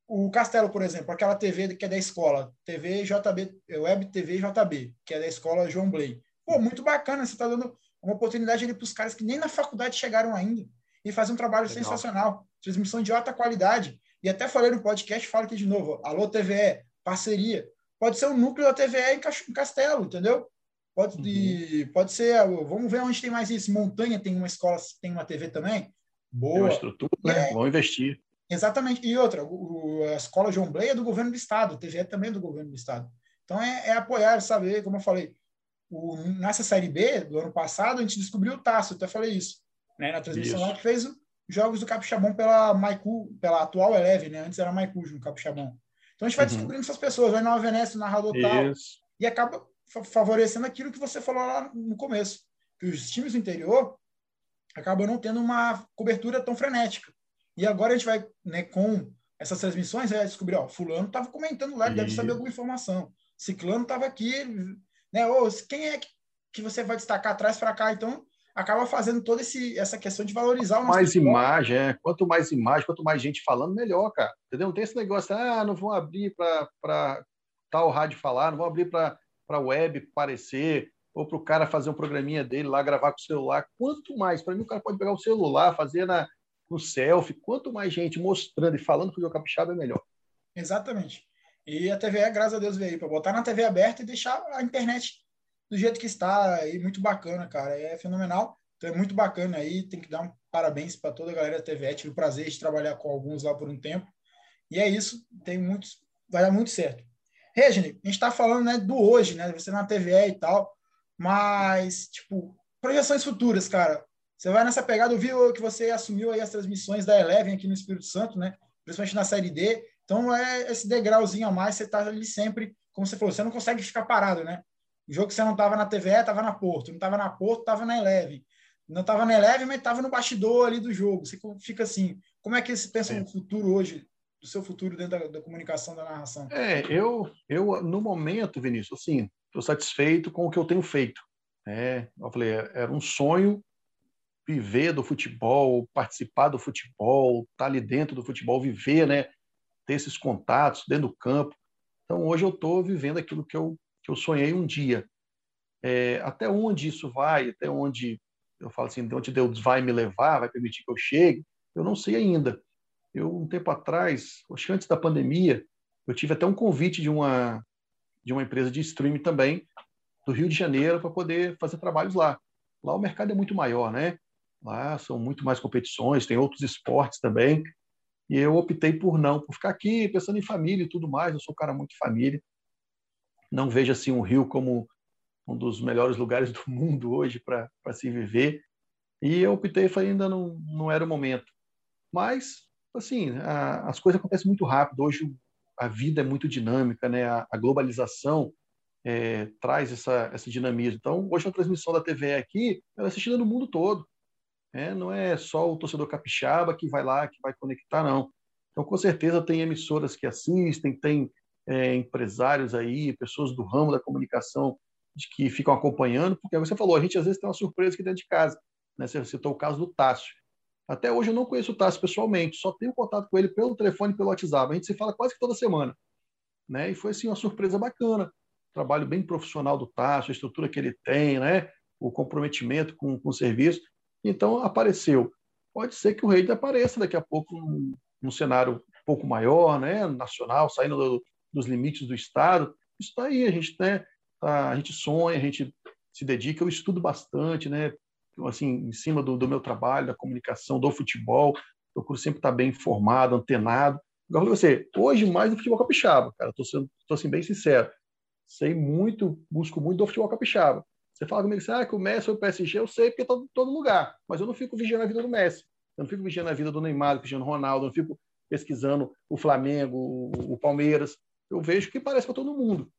o Castelo, por exemplo, aquela TV que é da escola, TV JB, Web TV JB, que é da escola João Blay. Pô, muito bacana, você está dando uma oportunidade ali para os caras que nem na faculdade chegaram ainda e fazer um trabalho Legal. sensacional, transmissão de alta qualidade. E até falei no podcast, falo aqui de novo, alô TVE, parceria. Pode ser o núcleo da TVE em Castelo, entendeu? Pode, uhum. pode ser, vamos ver onde tem mais isso. Montanha tem uma escola, tem uma TV também. Boa. Tem uma estrutura, né? É, Vamos investir. Exatamente. E outra, o, a escola João Blay é do governo do estado, o TGE é também é do governo do estado. Então é, é apoiar, saber, como eu falei, o, nessa série B do ano passado a gente descobriu o Tasso, até falei isso, né, na transmissão isso. lá que fez jogos do Capixabão pela Maicu, pela atual Eleve, né? Antes era Maicu no Capixabão. Então a gente vai uhum. descobrindo essas pessoas, vai na Venécia, narrador tal, e acaba favorecendo aquilo que você falou lá no começo, que os times do interior acabam não tendo uma cobertura tão frenética. E agora a gente vai, né, com essas transmissões, vai descobrir, ó, fulano estava comentando lá, deve saber alguma informação. Ciclano estava aqui, né? Ou quem é que, que você vai destacar atrás para cá? Então, acaba fazendo toda esse, essa questão de valorizar o mais futebol. imagem, é. Quanto mais imagem, quanto mais gente falando, melhor, cara. Entendeu? Não tem esse negócio, ah, não vão abrir para tal rádio falar, não vão abrir para a web aparecer, ou para o cara fazer um programinha dele lá, gravar com o celular. Quanto mais, para mim, o cara pode pegar o celular, fazer na, no selfie. Quanto mais gente mostrando e falando que o capixaba é melhor. Exatamente. E a TV, graças a Deus, veio para botar na TV aberta e deixar a internet do jeito que está. aí muito bacana, cara. É fenomenal. Então é muito bacana aí. Tem que dar um parabéns para toda a galera da TV. Tive o prazer de trabalhar com alguns lá por um tempo. E é isso. Tem muitos. Vai dar muito certo. Regine, a gente está falando né, do hoje, né? Você na TV e tal. Mas, tipo, projeções futuras, cara. Você vai nessa pegada, eu vi que você assumiu aí as transmissões da Eleven aqui no Espírito Santo, né? Principalmente na Série D. Então, é esse degrauzinho a mais, você está ali sempre, como você falou, você não consegue ficar parado, né? O jogo que você não estava na TVE, estava na Porto. Não estava na Porto, estava na Eleven. Não estava na Eleven, mas estava no bastidor ali do jogo. Você fica assim, como é que você pensa é. no futuro hoje, do seu futuro dentro da, da, comunicação, da narração? É, eu, eu no momento, Vinícius, assim, estou satisfeito com o que eu tenho feito. É, eu falei, era um sonho viver do futebol, participar do futebol, estar tá ali dentro do futebol, viver, né? Ter esses contatos dentro do campo. Então, hoje eu estou vivendo aquilo que eu, que eu sonhei um dia. É, até onde isso vai, até onde eu falo assim, de onde Deus vai me levar, vai permitir que eu chegue, eu não sei ainda. Eu, um tempo atrás, antes da pandemia, eu tive até um convite de uma, de uma empresa de streaming também, do Rio de Janeiro, para poder fazer trabalhos lá. Lá o mercado é muito maior, né? Lá são muito mais competições, tem outros esportes também. E eu optei por não, por ficar aqui pensando em família e tudo mais. Eu sou um cara muito família. Não vejo assim o Rio como um dos melhores lugares do [LAUGHS] mundo hoje para se viver. E eu optei, falei, ainda não, não era o momento. Mas, assim, a, as coisas acontecem muito rápido. Hoje a vida é muito dinâmica, né? A, a globalização é, traz essa, essa dinamismo. Então, hoje a transmissão da TV aqui, ela é assistida no mundo todo. É, não é só o torcedor capixaba que vai lá, que vai conectar, não. Então, com certeza, tem emissoras que assistem, tem é, empresários aí, pessoas do ramo da comunicação de que ficam acompanhando, porque você falou, a gente às vezes tem uma surpresa aqui dentro de casa. Né? Você citou o caso do Tássio. Até hoje eu não conheço o Tássio pessoalmente, só tenho contato com ele pelo telefone e pelo WhatsApp. A gente se fala quase que toda semana. Né? E foi assim uma surpresa bacana. Trabalho bem profissional do Tássio, a estrutura que ele tem, né? o comprometimento com, com o serviço. Então apareceu. Pode ser que o Rei apareça daqui a pouco num, num cenário um pouco maior, né? nacional, saindo do, dos limites do Estado. Isso está aí, a gente, né? Tá, a gente sonha, a gente se dedica, eu estudo bastante, né? assim, em cima do, do meu trabalho, da comunicação, do futebol, procuro sempre estar bem informado, antenado. Igual você, hoje mais do futebol capixaba, cara, estou sendo, tô sendo bem sincero. Sei muito, busco muito do futebol capixaba. Você fala comigo assim, ah, que o Messi ou o PSG, eu sei porque estou em todo lugar, mas eu não fico vigiando a vida do Messi, eu não fico vigiando a vida do Neymar, do Cristiano Ronaldo, eu não fico pesquisando o Flamengo, o, o Palmeiras. Eu vejo que parece para todo mundo.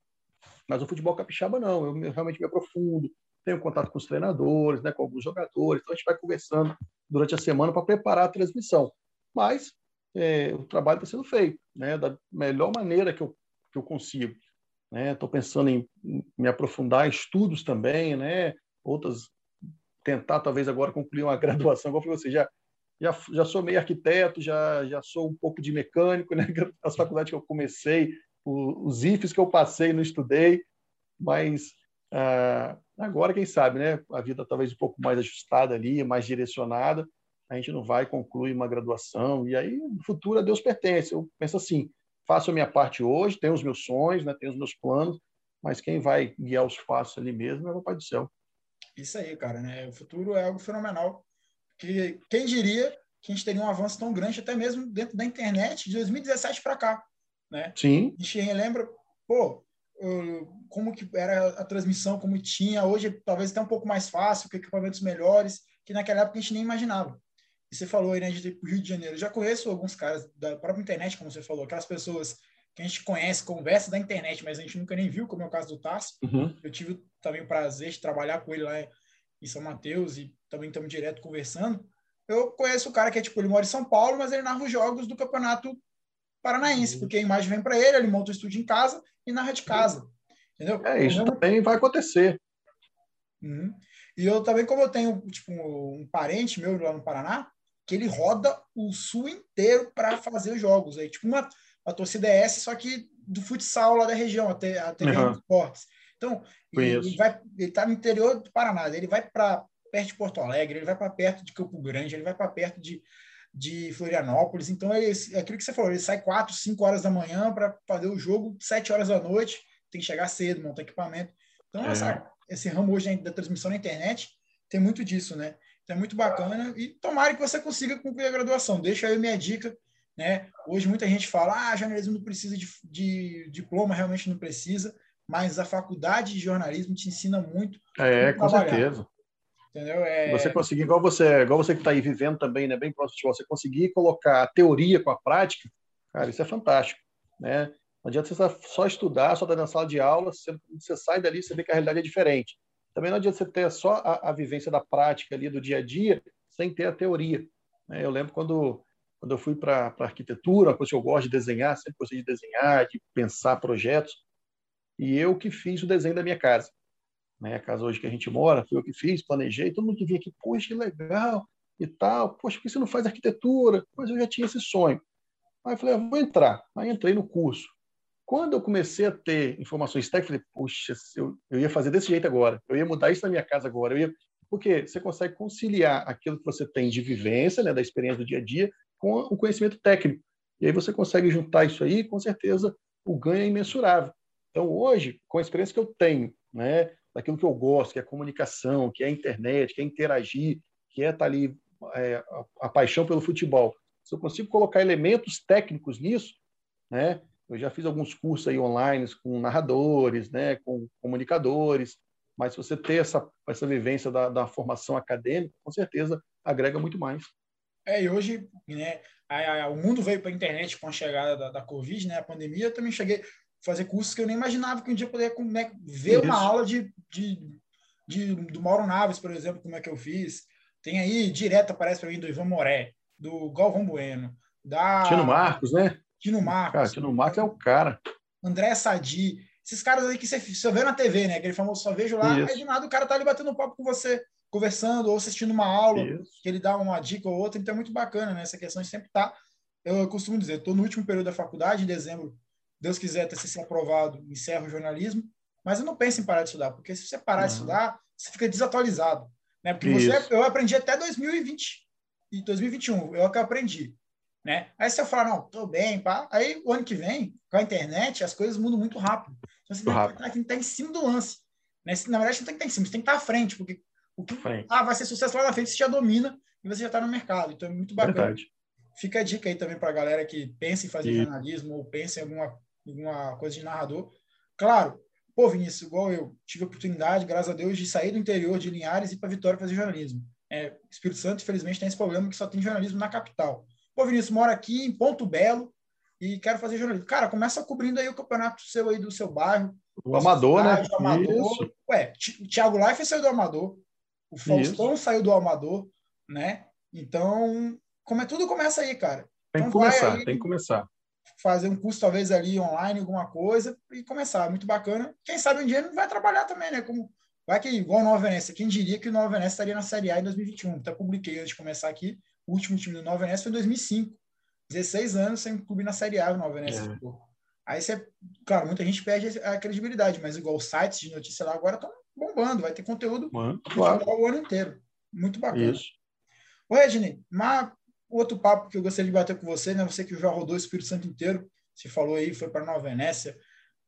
Mas o futebol capixaba não, eu realmente me aprofundo, tenho contato com os treinadores, né, com alguns jogadores, então a gente vai conversando durante a semana para preparar a transmissão. Mas é, o trabalho está sendo feito, né, da melhor maneira que eu, que eu consigo. Estou né? pensando em, me aprofundar em estudos também, né, outras, tentar talvez agora concluir uma [LAUGHS] graduação, igual você, já, já, já sou meio arquiteto, já, já sou um pouco de mecânico, [LAUGHS] né, as faculdades que eu comecei, os IFES que eu passei, não estudei, mas ah, agora, quem sabe, né? A vida talvez um pouco mais ajustada ali, mais direcionada, a gente não vai concluir uma graduação, e aí no futuro a Deus pertence. Eu penso assim: faço a minha parte hoje, tenho os meus sonhos, né, tenho os meus planos, mas quem vai guiar os passos ali mesmo é o Pai do Céu. Isso aí, cara, né? O futuro é algo fenomenal. Que, quem diria que a gente teria um avanço tão grande, até mesmo dentro da internet, de 2017 para cá, né? Sim. A gente lembra, pô, como que era a transmissão, como tinha. Hoje, talvez até um pouco mais fácil, com equipamentos melhores, que naquela época a gente nem imaginava. E você falou aí, né, de Rio de Janeiro. Eu já conheço alguns caras da própria internet, como você falou, aquelas pessoas que a gente conhece, conversa da internet, mas a gente nunca nem viu, como é o caso do Tassi. Uhum. Eu tive também o prazer de trabalhar com ele lá em São Mateus e também estamos direto conversando. Eu conheço o cara que é tipo, ele mora em São Paulo, mas ele narra os jogos do campeonato paranaense, uhum. porque a imagem vem para ele, ele monta o estúdio em casa e narra de casa. Entendeu? É, isso então, também vai acontecer. Uhum. E eu também, como eu tenho tipo, um parente meu lá no Paraná, que ele roda o sul inteiro para fazer os jogos. Aí, tipo, uma, uma torcida é essa, só que do futsal lá da região, até a TV uhum. Esportes. Então, ele, vai, ele tá no interior do Paraná, ele vai para perto de Porto Alegre, ele vai para perto de Campo Grande, ele vai para perto de, de Florianópolis. Então, ele, é aquilo que você falou, ele sai 4, 5 horas da manhã para fazer o jogo 7 horas da noite, tem que chegar cedo, montar equipamento. Então, é. essa, esse ramo hoje da transmissão na internet tem muito disso, né? Então, é muito bacana e tomara que você consiga concluir a graduação. Deixa aí minha dica, né? Hoje muita gente fala, ah, jornalismo não precisa de, de diploma, realmente não precisa, mas a faculdade de jornalismo te ensina muito. É, com trabalhar. certeza. Entendeu? É... Você conseguir, igual você, igual você que está aí vivendo também, né, bem próximo de você conseguir colocar a teoria com a prática, cara, isso é fantástico, né? Não adianta você só estudar, só estar na sala de aula, você, você sai dali, você vê que a realidade é diferente. Também não adianta você ter só a, a vivência da prática ali do dia a dia, sem ter a teoria. Né? Eu lembro quando, quando eu fui para arquitetura, coisa que eu gosto de desenhar, sempre gostei de desenhar, de pensar projetos, e eu que fiz o desenho da minha casa né, a casa hoje que a gente mora, foi eu que fiz, planejei, todo mundo que vinha aqui, poxa, que legal e tal, poxa, por que você não faz arquitetura? Mas eu já tinha esse sonho. Aí eu falei, ah, vou entrar. Aí entrei no curso. Quando eu comecei a ter informações técnicas, falei, puxa, eu, eu ia fazer desse jeito agora, eu ia mudar isso na minha casa agora, eu ia... Porque você consegue conciliar aquilo que você tem de vivência, né, da experiência do dia a dia, com o conhecimento técnico. E aí você consegue juntar isso aí, com certeza o ganho é imensurável. Então, hoje, com a experiência que eu tenho, né, daquilo que eu gosto, que é a comunicação, que é a internet, que é interagir, que é estar tá ali é, a, a, paixão pelo futebol. Se eu consigo colocar elementos técnicos nisso, né? Eu já fiz alguns cursos aí online com narradores, né? Com comunicadores, mas se você ter essa, essa vivência da, da formação acadêmica, com certeza agrega muito mais. É, e hoje, né, a, a, o mundo veio para a internet com a chegada da, da Covid, né, a pandemia, eu também cheguei, fazer cursos que eu nem imaginava que um dia eu poderia né, ver Isso. uma aula de, de, de, do Mauro Naves, por exemplo, como é que eu fiz. Tem aí, direto aparece para mim, do Ivan Moré, do Galvão Bueno, da... Tino Marcos, né? Tino Marcos. Cara, Tino Marcos é o cara. André Sadi. Esses caras aí que você, vê na TV, né? Aquele famoso só vejo lá, Isso. aí de nada o cara tá ali batendo papo com você. conversando ou assistindo uma aula, Isso. que ele dá uma dica ou outra, então é muito bacana, né? Essa questão de sempre estar. Tá, eu costumo dizer, estou no último período da faculdade, em dezembro, Deus quiser ter sido aprovado, encerro o jornalismo, mas eu não penso em parar de estudar, porque se você parar uhum. de estudar, você fica desatualizado, né? Porque você, eu aprendi até 2020 e 2021, eu que aprendi, né? Aí se eu falar, não, tô bem, pá, aí o ano que vem, com a internet, as coisas mudam muito rápido. Então você tem que, estar, em cima do lance. Né? Na verdade, você não tem que estar em cima, você tem que estar à frente, porque o que ah, vai ser sucesso lá na frente, você já domina e você já está no mercado. Então é muito bacana. Verdade. Fica a dica aí também para a galera que pensa em fazer e... jornalismo ou pensa em alguma, alguma coisa de narrador. Claro, pô, Vinícius, igual eu, tive a oportunidade, graças a Deus, de sair do interior de Linhares e ir para Vitória fazer jornalismo. É, Espírito Santo, infelizmente, tem esse problema que só tem jornalismo na capital. Pô, Vinícius, mora aqui em Ponto Belo e quero fazer jornalismo. Cara, começa cobrindo aí o campeonato seu aí do seu bairro. O Amador, né? O Amador. Isso. Ué, Thiago Life saiu do Amador. O Faustão Isso. saiu do Amador, né? Então, como é, tudo começa aí, cara. Tem então, que começar, aí, tem que começar. Fazer um curso, talvez, ali online, alguma coisa, e começar. Muito bacana. Quem sabe um dia não vai trabalhar também, né? Como, vai que, igual o Nova Venécia. Quem diria que o Nova Venécia estaria na Série A em 2021? Até publiquei antes de começar aqui. O último time do Nova Venécia foi em 2005. 16 anos sem clube na Série A do Nova Venécia. É. Aí você, claro, muita gente perde a credibilidade, mas igual os sites de notícia lá agora estão bombando, vai ter conteúdo Mano, claro. o ano inteiro. Muito bacana. Isso. Ô, Edney, mas outro papo que eu gostaria de bater com você, né? Você que já rodou o Espírito Santo inteiro, você falou aí, foi para Nova Venécia,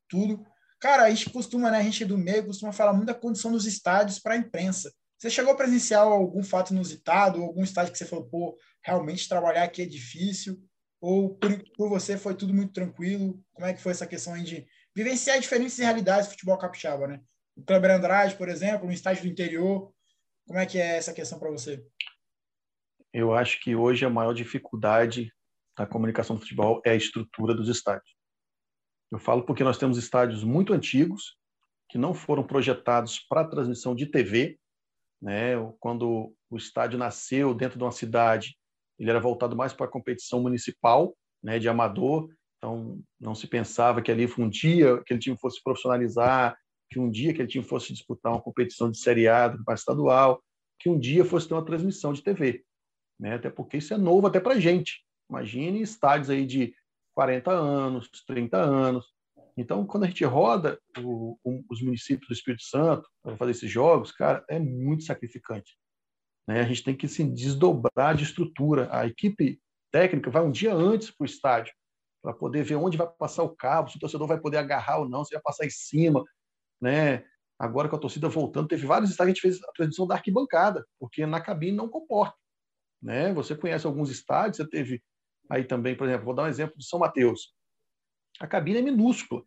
tudo. Cara, a gente costuma, né? A gente do meio costuma falar muito da condição dos estádios para a imprensa. Você chegou a presenciar algum fato inusitado, algum estádio que você falou, pô, realmente trabalhar aqui é difícil? Ou por, por você foi tudo muito tranquilo? Como é que foi essa questão aí de vivenciar diferentes realidades do futebol capixaba, né? O Kleber Andrade, por exemplo, no estádio do interior, como é que é essa questão para você? Eu acho que hoje a maior dificuldade da comunicação do futebol é a estrutura dos estádios. Eu falo porque nós temos estádios muito antigos que não foram projetados para transmissão de TV, né? Quando o estádio nasceu dentro de uma cidade, ele era voltado mais para a competição municipal, né, de amador. Então não se pensava que ali um dia aquele time fosse profissionalizar, que um dia aquele time fosse disputar uma competição de Série A do estadual, que um dia fosse ter uma transmissão de TV, né? Até porque isso é novo até para gente. Imagine estádios aí de 40 anos, 30 anos. Então, quando a gente roda o, o, os municípios do Espírito Santo para fazer esses jogos, cara, é muito sacrificante. Né? A gente tem que se assim, desdobrar de estrutura. A equipe técnica vai um dia antes para o estádio para poder ver onde vai passar o cabo, se o torcedor vai poder agarrar ou não, se vai passar em cima. Né? Agora com a torcida voltando, teve vários estádios que a gente fez a transmissão da arquibancada, porque na cabine não comporta. Né? Você conhece alguns estádios, você teve aí também, por exemplo, vou dar um exemplo de São Mateus. A cabine é minúscula,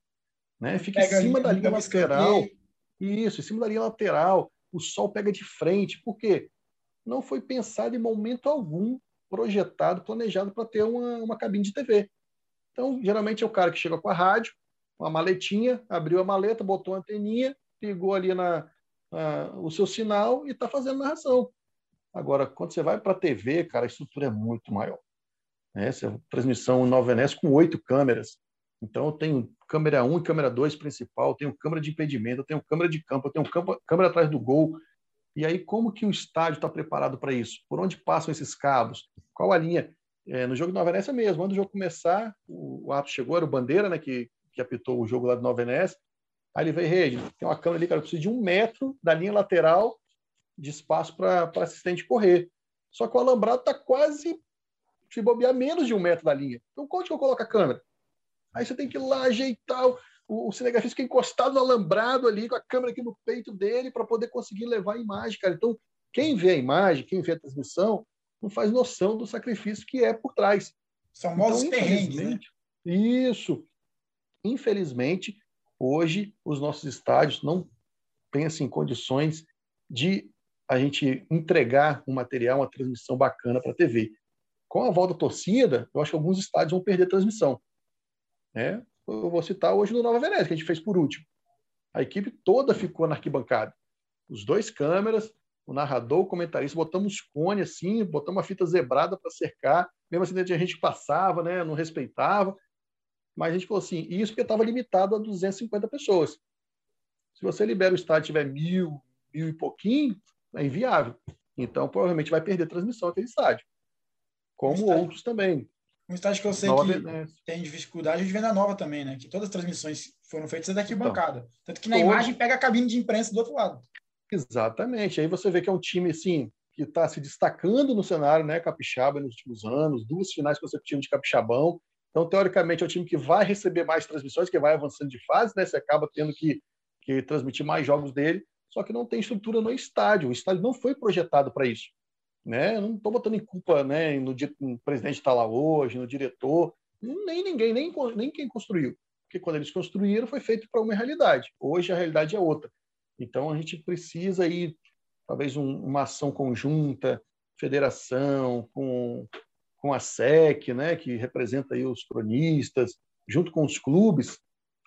né? Fica pega em cima da linha lateral. Isso, em cima da linha lateral. O sol pega de frente. Por quê? Não foi pensado em momento algum, projetado, planejado para ter uma, uma cabine de TV. Então, geralmente é o cara que chega com a rádio, uma maletinha, abriu a maleta, botou a anteninha, ligou ali na, na o seu sinal e está fazendo narração. Agora, quando você vai para a TV, cara, a estrutura é muito maior. Né? Essa transmissão Nova Venécia com oito câmeras. Então, eu tenho câmera 1 e câmera 2 principal, tenho câmera de impedimento, tenho câmera de campo, tenho câmera atrás do gol. E aí, como que o estádio está preparado para isso? Por onde passam esses cabos? Qual a linha? É, no jogo de Nova Venécia mesmo, antes do jogo começar, o, o chegou, era o Bandeira, né, que, que apitou o jogo lá de Nova Venécia. Aí ele veio, rede, tem uma câmera ali, cara, eu preciso de um metro da linha lateral de espaço para assistente correr. Só que o alambrado está quase, se bobear, menos de um metro da linha. Então, onde que eu coloco a câmera? Aí você tem que ir lá ajeitar. O, o cinegrafista fica encostado no alambrado ali, com a câmera aqui no peito dele, para poder conseguir levar a imagem, cara. Então, quem vê a imagem, quem vê a transmissão, não faz noção do sacrifício que é por trás. São então, perrengues, né? Isso. Infelizmente, hoje, os nossos estádios não têm assim, condições de a gente entregar um material, uma transmissão bacana para a TV. Com a volta da torcida, eu acho que alguns estádios vão perder a transmissão. Né? Eu vou citar hoje no Nova Venécia, que a gente fez por último. A equipe toda ficou na arquibancada. Os dois câmeras, o narrador, o comentarista, botamos cone assim, botamos uma fita zebrada para cercar. Mesmo assim, a gente passava, né? não respeitava. Mas a gente falou assim, isso porque estava limitado a 250 pessoas. Se você libera o estádio e tiver mil, mil e pouquinho, é inviável. Então, provavelmente vai perder transmissão aquele estádio. Como outros também. Um estádio que eu sei nova que tem dificuldade de venda nova também, né? Que todas as transmissões foram feitas daqui então, bancada. Tanto que na imagem pega a cabine de imprensa do outro lado. Exatamente. Aí você vê que é um time assim que está se destacando no cenário, né? Capixaba nos últimos anos, duas finais consecutivas de Capixabão. Então, teoricamente, é um time que vai receber mais transmissões, que vai avançando de fase, né? Você acaba tendo que, que transmitir mais jogos dele, só que não tem estrutura no estádio. O estádio não foi projetado para isso. Né? Eu não estou botando em culpa né, no, presidente está lá hoje, no diretor, nem ninguém, nem, nem quem construiu. Porque quando eles construíram foi feito para uma realidade. Hoje a realidade é outra. Então a gente precisa aí, talvez, um, uma ação conjunta, federação, com, com a SEC, né, que representa aí os cronistas, junto com os clubes,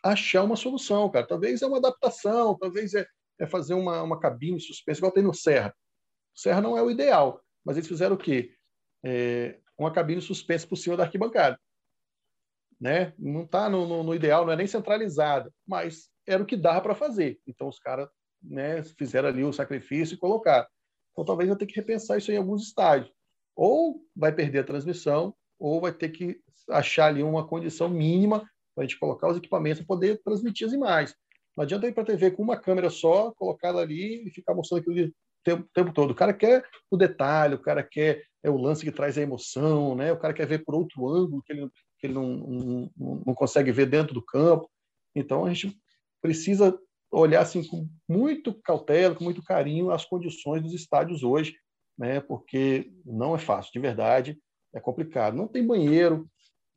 achar uma solução, cara. Talvez é uma adaptação, talvez é, é fazer uma, uma cabine suspensa, igual tem no Serra. Serra não é o ideal, mas eles fizeram o quê? É, uma cabine suspensa por cima da arquibancada. Né? Não está no, no, no, ideal, não é nem centralizada, mas era o que dava para fazer. Então os caras né, fizeram ali o sacrifício e colocaram. Então talvez eu tenha que repensar isso em alguns estádios. Ou vai perder a transmissão, ou vai ter que achar ali uma condição mínima para a gente colocar os equipamentos para poder transmitir as imagens. Não adianta ir para a TV com uma câmera só, colocar ela ali e ficar mostrando aquilo tempo, tempo, todo. O cara quer o detalhe, o cara quer é o lance que traz a emoção, né? o cara quer ver por outro ângulo que ele, que ele não, não, não consegue ver dentro do campo. Então a gente precisa olhar assim com muito cautela, com muito carinho as condições dos estádios hoje, né? Porque não é fácil, de verdade, é complicado. Não tem banheiro.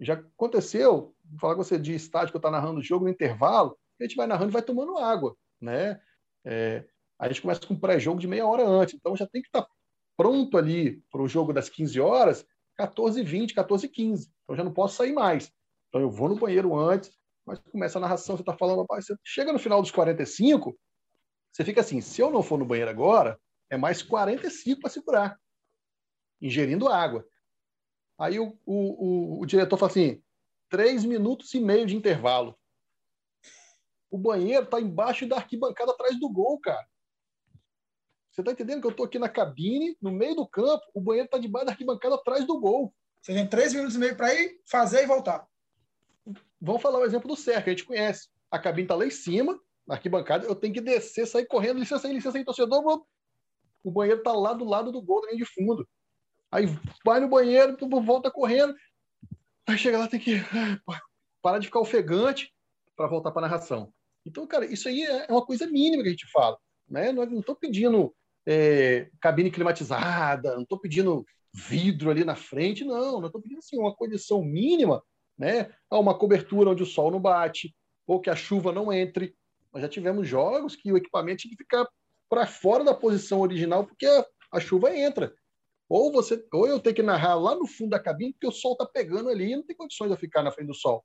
Já aconteceu, vou falar com você de estádio que eu estou narrando o jogo no intervalo, a gente vai narrando e vai tomando água, né? É, a gente começa com um pré-jogo de meia hora antes, então já tem que estar tá pronto ali para o jogo das 15 horas, 14h20, 14h15. Então já não posso sair mais. Então eu vou no banheiro antes, mas começa a narração, você está falando, rapaz, você chega no final dos 45, você fica assim, se eu não for no banheiro agora, é mais 45 para segurar, ingerindo água. Aí o, o, o, o diretor fala assim, três minutos e meio de intervalo. O banheiro está embaixo da arquibancada atrás do gol, cara. Você está entendendo que eu estou aqui na cabine, no meio do campo, o banheiro está debaixo da arquibancada atrás do gol. Você tem três minutos e meio para ir, fazer e voltar. Vamos falar o exemplo do Cerca, a gente conhece. A cabine está lá em cima, na arquibancada, eu tenho que descer, sair correndo, licença aí, licença aí, torcedor. O banheiro está lá do lado do gol da linha de fundo. Aí vai no banheiro, volta correndo. Aí chega lá, tem que [LAUGHS] parar de ficar ofegante para voltar para a narração. Então, cara, isso aí é uma coisa mínima que a gente fala. Né? Não estou pedindo é, cabine climatizada, não estou pedindo vidro ali na frente, não. Não estou pedindo assim, uma condição mínima, né? Uma cobertura onde o sol não bate, ou que a chuva não entre. Nós já tivemos jogos que o equipamento tinha que ficar para fora da posição original porque a, a, chuva entra. Ou você, ou eu tenho que narrar lá no fundo da cabine porque o sol está pegando ali e não tem condições de ficar na frente do sol.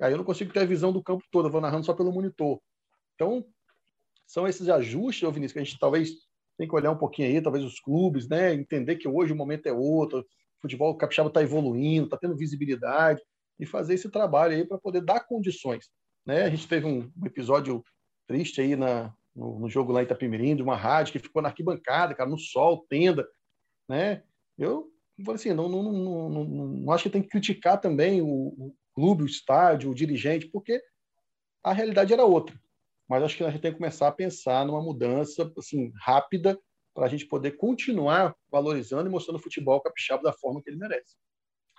Aí eu não consigo ter a visão do campo todo, eu vou narrando só pelo monitor. Então, são esses ajustes, Vinícius, que a gente talvez tem que olhar um pouquinho aí, talvez os clubes, né? Entender que hoje o momento é outro, o futebol capixaba está evoluindo, está tendo visibilidade, e fazer esse trabalho aí para poder dar condições. Né? A gente teve um, episódio triste aí na, no, no, jogo lá em Itapemirim, de uma rádio que ficou na arquibancada, cara, no sol, tenda, né? Eu falei assim, não, não, não, não, não acho que tem que criticar também o, o clube, o estádio, o dirigente, porque a realidade era outra. Mas acho que a gente tem que começar a pensar numa mudança assim rápida para a gente poder continuar valorizando e mostrando o futebol capixaba da forma que ele merece.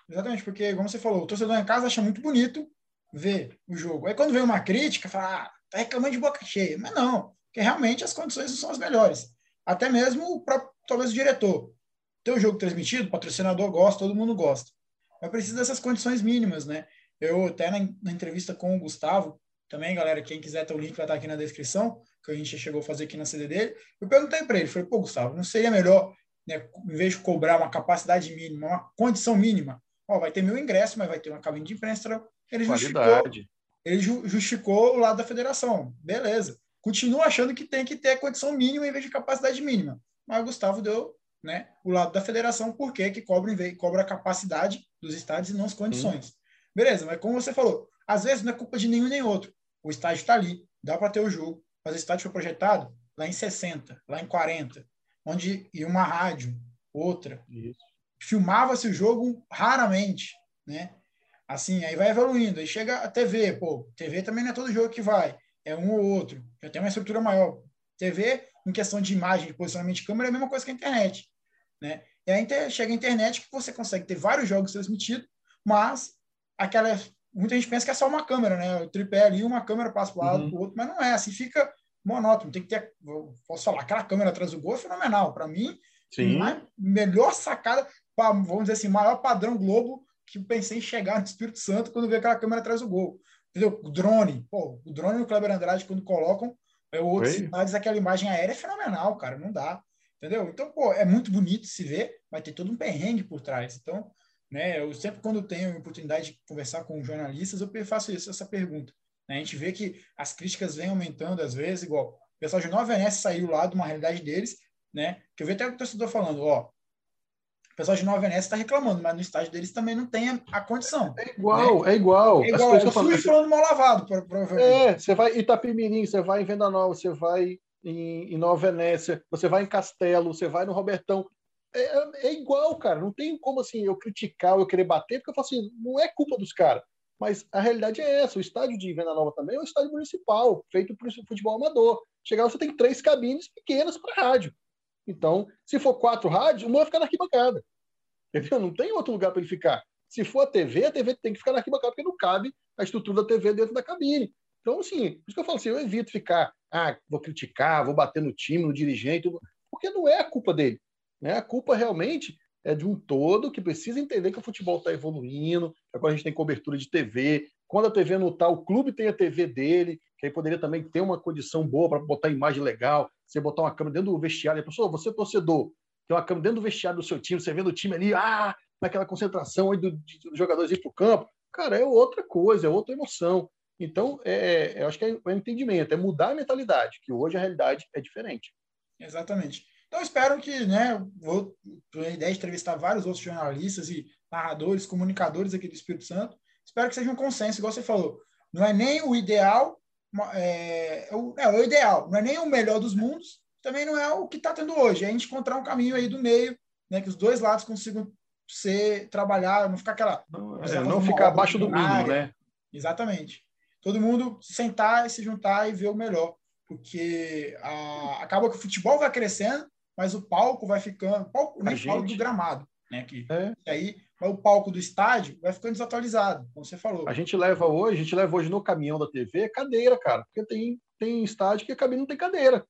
Exatamente, porque, como você falou, o torcedor em casa acha muito bonito ver o jogo. Aí quando vem uma crítica, fala, ah, tá reclamando de boca cheia. Mas não, porque realmente as condições não são as melhores. Até mesmo para talvez o diretor. Ter o jogo transmitido, o patrocinador gosta, todo mundo gosta. Mas precisa dessas condições mínimas, né? Eu até na, na, entrevista com o Gustavo, também, galera, quem quiser ter o link vai estar aqui na descrição, que a gente chegou a fazer aqui na CD dele. Eu perguntei para ele, falei, pô, Gustavo, não seria melhor, né, em vez de cobrar uma capacidade mínima, uma condição mínima, ó, vai ter meu ingresso, mas vai ter uma cabine de imprensa. Ele justificou, ele justificou o lado da federação. Beleza. Continuo achando que tem que ter condição mínima em vez de capacidade mínima. Mas o Gustavo deu né, o lado da federação, porque que cobra, cobra a capacidade dos estádios e não as condições. Hum. Beleza, mas como você falou, às vezes não é culpa de nenhum nem outro. O estádio está ali, dá para ter o jogo, mas o estádio foi projetado lá em 60, lá em 40. onde e uma rádio, outra. Filmava-se o jogo raramente, né? Assim, aí vai evoluindo. Aí chega a TV, pô, TV também não é todo jogo que vai, é um ou outro. Já tem uma estrutura maior. TV, em questão de imagem, de posicionamento de câmera, é a mesma coisa que a internet, né? E aí chega a internet que você consegue ter vários jogos transmitidos, mas aquela muita gente pensa que é só uma câmera, né? O tripé ali, uma câmera passa para um lado, uhum. para o outro, mas não é. Assim fica monótono. Tem que ter, posso falar, aquela câmera atrás do gol é fenomenal. Para mim, Sim. melhor sacada, pra, vamos dizer assim, maior padrão Globo que pensei em chegar no Espírito Santo quando vi aquela câmera atrás do gol. Entendeu? O drone, pô, o drone e o Kleber Andrade, quando colocam, é outros cidades, aquela imagem aérea é fenomenal, cara, não dá. Entendeu? Então, pô, é muito bonito se ver, vai ter todo um perrengue por trás. Então, né, eu sempre, quando tenho a oportunidade de conversar com jornalistas, eu faço isso, essa pergunta. Né? A gente vê que as críticas vêm aumentando às vezes, igual o pessoal de Nova Venécia saiu lá de uma realidade deles, né? Que eu vi até o torcedor falando, ó, o pessoal de Nova Venécia está reclamando, mas no estádio deles também não tem a, a condição. É igual, né? é igual. É igual, é o SUS falando mal lavado, provavelmente. É, você vai em Itapemirim, você vai em Venda Nova, você vai em, em Nova Venécia, você vai em Castelo, você vai no Robertão. É, é, é, igual, cara. Não tem como assim eu criticar ou eu querer bater, porque eu falo assim, não é culpa dos caras. Mas a realidade é essa. O estádio de Venda Nova também é um estádio municipal, feito o futebol amador. Chegar lá, você tem três cabines pequenas para rádio. Então, se for quatro rádios, uma vai ficar na arquibancada. Entendeu? Não tem outro lugar para ele ficar. Se for a TV, a TV tem que ficar na arquibancada, porque não cabe a estrutura da TV dentro da cabine. Então, assim, por isso que eu falo assim, eu evito ficar, ah, vou criticar, vou bater no time, no dirigente, porque não é a culpa dele. Né? A culpa realmente é de um todo que precisa entender que o futebol está evoluindo, agora a gente tem cobertura de TV. Quando a TV não está, o clube tem a TV dele, que aí poderia também ter uma condição boa para botar imagem legal, você botar uma câmera dentro do vestiário. A pessoa, você torcedor, tem uma câmera dentro do vestiário do seu time, você vendo o time ali, ah, naquela concentração aí do, dos jogadores ir para o campo. Cara, é outra coisa, é outra emoção. Então, é, é, eu acho que é, é entendimento, é mudar a mentalidade, que hoje a realidade é diferente. Exatamente. Então, espero que, né, vou ter a ideia de entrevistar vários outros jornalistas e narradores, comunicadores aqui do Espírito Santo. Espero que seja um consenso, igual você falou. Não é nem o ideal, é, é, o, é o ideal, não é nem o melhor dos mundos, também não é o que está tendo hoje. É a gente encontrar um caminho aí do meio, né, que os dois lados consigam ser, trabalhar, não ficar aquela. Não, é, não ficar abaixo do mínimo, né? Exatamente. Todo mundo sentar e se juntar e ver o melhor. Porque a, acaba que o futebol vai crescendo, mas o palco vai ficando, palco, nem falo do gramado, né? Que, é. E aí o palco do estádio vai ficando desatualizado, como você falou. A gente leva hoje, a gente leva hoje no caminhão da TV cadeira, cara, porque tem, tem estádio que a cabine não tem cadeira.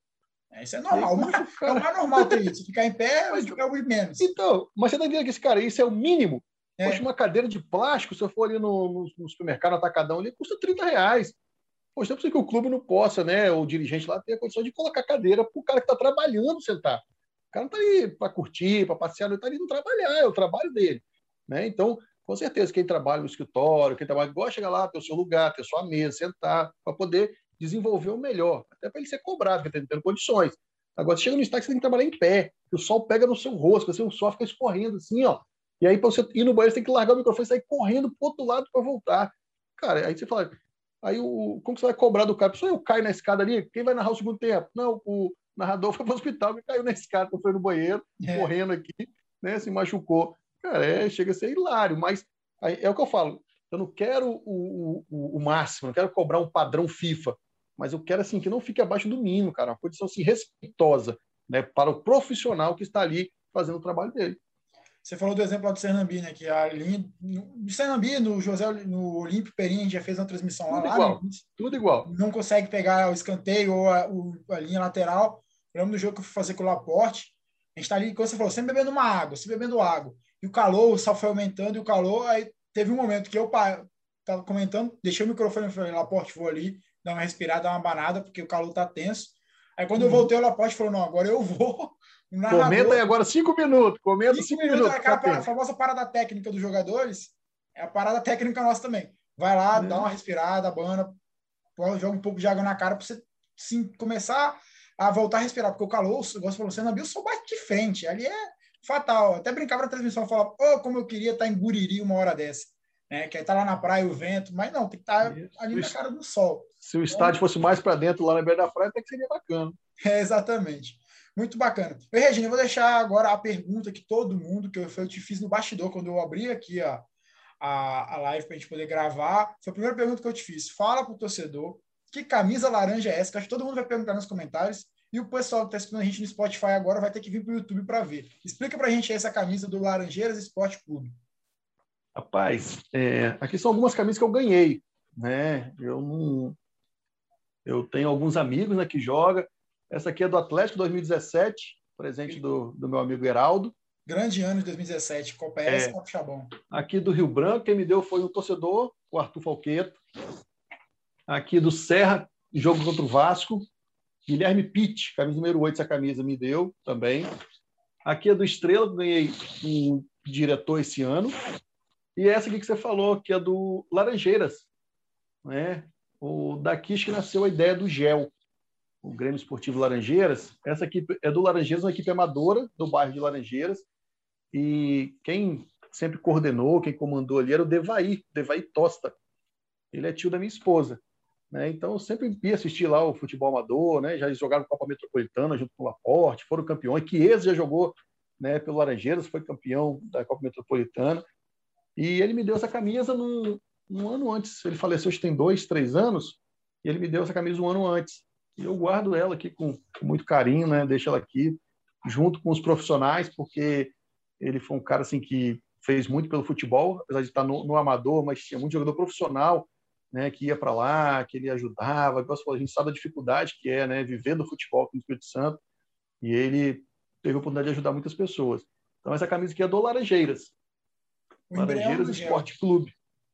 É, isso é normal, mas, é o mais normal ter isso. Ficar em pé [LAUGHS] mas ficar menos. Então, mas você tá entendendo que esse cara, isso é o mínimo. É. Poxa, uma cadeira de plástico, se eu for ali no, no, no supermercado, no atacadão ali, custa 30 reais. Poxa, não é que o clube não possa, né? O dirigente lá ter a condição de colocar cadeira para o cara que está trabalhando sentar cara não está ali para curtir, para passear, não está ali para trabalhar, é o trabalho dele. Né? Então, com certeza, quem trabalha no escritório, quem trabalha, gosta de chegar lá, ter o seu lugar, ter sua mesa, sentar, para poder desenvolver o melhor, até para ele ser cobrado, porque está tendo condições. Agora, chega no estádio, você tem que trabalhar em pé, que o sol pega no seu rosto, assim, o sol fica escorrendo assim, ó. E aí, para você ir no banheiro, você tem que largar o microfone e sair correndo para outro lado para voltar. Cara, aí você fala, aí o, como você vai cobrar do cara? Só eu caio na escada ali, quem vai narrar o segundo tempo? Não, o narrador foi para o hospital, e caiu na escada, foi no banheiro, é. correndo aqui, né, se machucou. Cara, é, chega a ser hilário, mas é o que eu falo. Eu não quero o, o, o, máximo, não quero cobrar um padrão FIFA, mas eu quero assim que não fique abaixo do mínimo, cara, uma condição assim, respeitosa né, para o profissional que está ali fazendo o trabalho dele. Você falou do exemplo lá do Sernambi, né? Que a linha. No Sernambi, no José, no Olímpio Perim, a gente já fez uma transmissão tudo lá. Igual, tudo igual. Não consegue pegar o escanteio ou a, a linha lateral. Eu lembro do jogo que eu fui fazer com o Laporte. A gente tá ali, como você falou, sempre bebendo uma água, sempre bebendo água. E o calor, o sal foi aumentando e o calor. Aí teve um momento que eu tava comentando, deixei o microfone e falei, Laporte, vou ali, dar uma respirada, dar uma banada, porque o calor tá tenso. Aí quando uhum. eu voltei, o Laporte falou, não, agora eu vou. [LAUGHS] Comenta aí agora cinco minutos. Comenta cinco, cinco minutos. minutos aquela a famosa parada técnica dos jogadores. É a parada técnica nossa também. Vai lá, dá uma respirada, bana, joga um pouco de água na cara para você sim, começar a voltar a respirar, porque o calor, igual você falou, você não viu, só bate de frente. Ali é fatal. Até brincava na transmissão, falava, oh, como eu queria estar em Guriri uma hora dessa. Né? Que aí tá lá na praia o vento, mas não, tem que estar tá ali na cara do sol. Se o estádio então, fosse mais para dentro, lá na beira da praia, até que seria bacana. É, exatamente. Muito bacana. E, Regina, eu vou deixar agora a pergunta que todo mundo, que eu, eu te fiz no bastidor, quando eu abri aqui a, a, a live para a gente poder gravar. Foi a primeira pergunta que eu te fiz. Fala para o torcedor que camisa laranja é essa, que acho que todo mundo vai perguntar nos comentários. E o pessoal que está escutando a gente no Spotify agora vai ter que vir para o YouTube para ver. Explica para a gente essa camisa do Laranjeiras Esporte Clube. Rapaz, é, aqui são algumas camisas que eu ganhei. Né? Eu não. Eu tenho alguns amigos né, que jogam. Essa aqui é do Atlético 2017, presente do, do meu amigo Heraldo. Grande ano de 2017, Copa S, é, Copa Chabão. Aqui do Rio Branco, quem me deu foi um torcedor, o Arthur Falqueto. Aqui do Serra, jogo contra o Vasco. Guilherme Pitt, camisa número 8, essa camisa me deu também. Aqui é do Estrela, ganhei um diretor esse ano. E essa aqui que você falou, que é do Laranjeiras. Né? O daqui que nasceu a ideia do gel o Grêmio Esportivo Laranjeiras. Essa equipe é do Laranjeiras, uma equipe amadora do bairro de Laranjeiras. E quem sempre coordenou, quem comandou ali era o Devaí, Devaí Tosta. Ele é tio da minha esposa. Né? Então eu sempre ia assistir lá o futebol amador, né? já jogaram Copa Metropolitana junto com o Laporte, foram campeões. Chiesa já jogou né, pelo Laranjeiras, foi campeão da Copa Metropolitana. E ele me deu essa camisa num, um ano antes. Ele faleceu, acho que tem dois, três anos, e ele me deu essa camisa um ano antes. E eu guardo ela aqui com, com muito carinho, né? Deixo ela aqui junto com os profissionais, porque ele foi um cara assim que fez muito pelo futebol, apesar de estar no, no amador, mas tinha muito jogador profissional, né, que ia para lá, que ele ajudava, a gente sabe a dificuldade que é, né, viver do futebol no Espírito Santo, e ele teve a oportunidade de ajudar muitas pessoas. Então essa camisa aqui é do Laranjeiras, Laranjeiras Esporte Clube,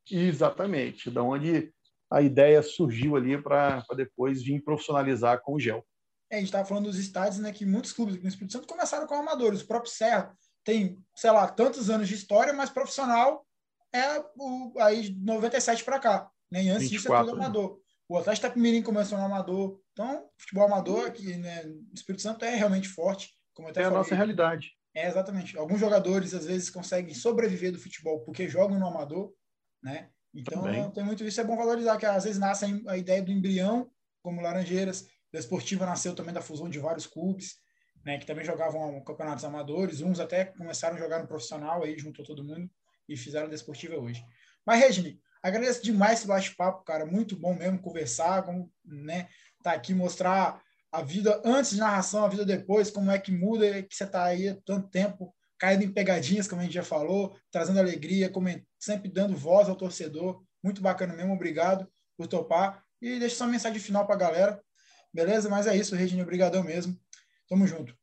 exatamente, da onde a ideia surgiu ali para depois vir profissionalizar com o gel. É, a gente estava falando dos estádios, né, que muitos clubes aqui no Espírito Santo começaram com amadores. O próprio Serra tem, sei lá, tantos anos de história, mas profissional é o, aí de 97 para cá. Né? E antes 24, disso é tudo amador. Né? O Atlético Tapimirim começou no amador. Então, futebol amador aqui né, no Espírito Santo é realmente forte. Como é a nossa realidade. É, exatamente. Alguns jogadores, às vezes, conseguem sobreviver do futebol porque jogam no amador, né? Então, Também. tem muito isso, é bom valorizar, que às vezes nasce a ideia do embrião, como Laranjeiras, da Esportiva nasceu também da fusão de vários clubes, né, que também jogavam campeonatos amadores, uns até começaram a jogar no profissional, aí juntou todo mundo e fizeram da Esportiva hoje. Mas, Regine, agradeço demais esse bate-papo, cara, muito bom mesmo conversar, como, né, tá aqui, mostrar a vida antes de narração, a vida depois, como é que muda, que você tá aí há tanto tempo caindo em pegadinhas, como a gente já falou, trazendo alegria, sempre dando voz ao torcedor. Muito bacana mesmo, obrigado por topar. E deixa só uma mensagem final para a galera. Beleza? Mas é isso, Regina, obrigadão mesmo. Tamo junto.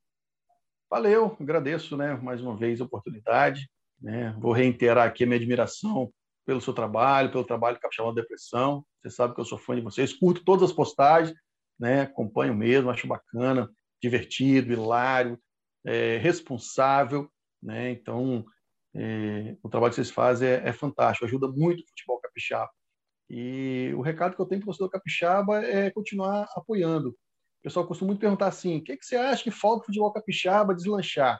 Valeu, agradeço né, mais uma vez a oportunidade. Né? Vou reiterar aqui a minha admiração pelo seu trabalho, pelo trabalho Capixaba Depressão. Você sabe que eu sou fã de vocês, curto todas as postagens, né? acompanho mesmo, acho bacana, divertido, hilário, é, responsável. Né? Então, é, o trabalho que vocês fazem é, é, fantástico, ajuda muito o futebol capixaba. E o recado que eu tenho para o torcedor capixaba é continuar apoiando. O pessoal costuma muito perguntar assim: o que, que você acha que falta o futebol capixaba deslanchar?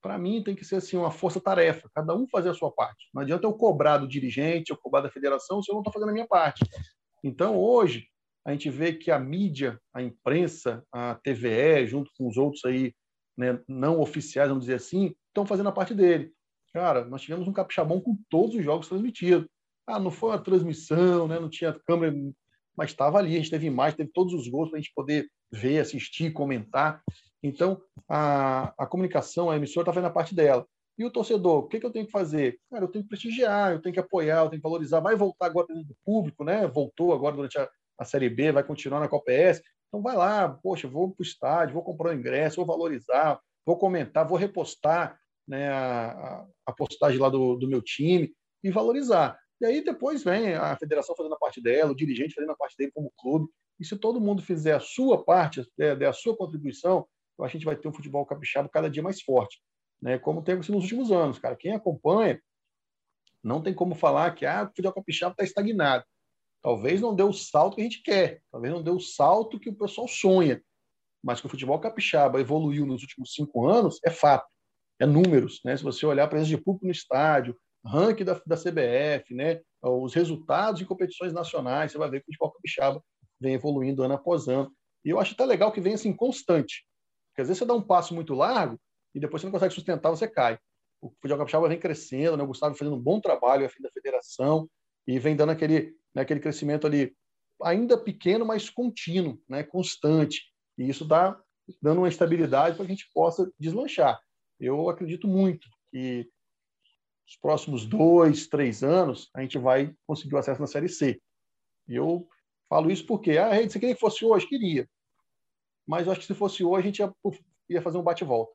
Para mim, tem que ser assim uma força-tarefa, cada um fazer a sua parte. Não adianta eu cobrar do dirigente, eu cobrar da federação, se eu não estou fazendo a minha parte. Então, hoje, a gente vê que a mídia, a imprensa, a TVE, junto com os outros aí né, não oficiais, vamos dizer assim, estão fazendo a parte dele. Cara, nós tivemos um capixabão com todos os jogos transmitidos. Ah, não foi uma transmissão, né, não tinha câmera, mas estava ali, a gente teve imagem, teve todos os gols para a gente poder ver, assistir, comentar. Então, a, a comunicação, a emissora está fazendo a parte dela. E o torcedor, o que, que, eu tenho que fazer? Cara, eu tenho que prestigiar, eu tenho que apoiar, eu tenho que valorizar. Vai voltar agora do público, né? Voltou agora durante a, a Série B, vai continuar na Copa S. Então vai lá, poxa, vou para o estádio, vou comprar o ingresso, vou valorizar, vou comentar, vou repostar né, a, a postagem lá do, do meu time e valorizar. E aí depois vem a federação fazendo a parte dela, o dirigente fazendo a parte dele como clube. E se todo mundo fizer a sua parte, é, der a sua contribuição, que a gente vai ter um futebol capixaba cada dia mais forte, né? Como acontecido nos últimos anos, cara. Quem acompanha não tem como falar que ah, o futebol capixaba está estagnado. Talvez não deu o salto que a gente quer, talvez não deu o salto que o pessoal sonha, mas que o futebol capixaba evoluiu nos últimos cinco anos é fato, é números. Né? Se você olhar a presença de público no estádio, ranking da, da CBF, né? os resultados em competições nacionais, você vai ver que o futebol capixaba vem evoluindo ano após ano. E eu acho até legal que vem assim constante. Porque às vezes você dá um passo muito largo e depois você não consegue sustentar, você cai. O futebol capixaba vem crescendo, né? o Gustavo fazendo um bom trabalho a fim da federação e vem dando aquele, né, aquele crescimento ali ainda pequeno, mas contínuo, né, constante. E isso dá dando uma estabilidade para que a gente possa deslanchar. Eu acredito muito que nos próximos dois, três anos a gente vai conseguir o acesso na Série C. E eu falo isso porque, ah, você queria que fosse hoje? Queria. Mas eu acho que se fosse hoje, a gente ia, ia fazer um bate-volta.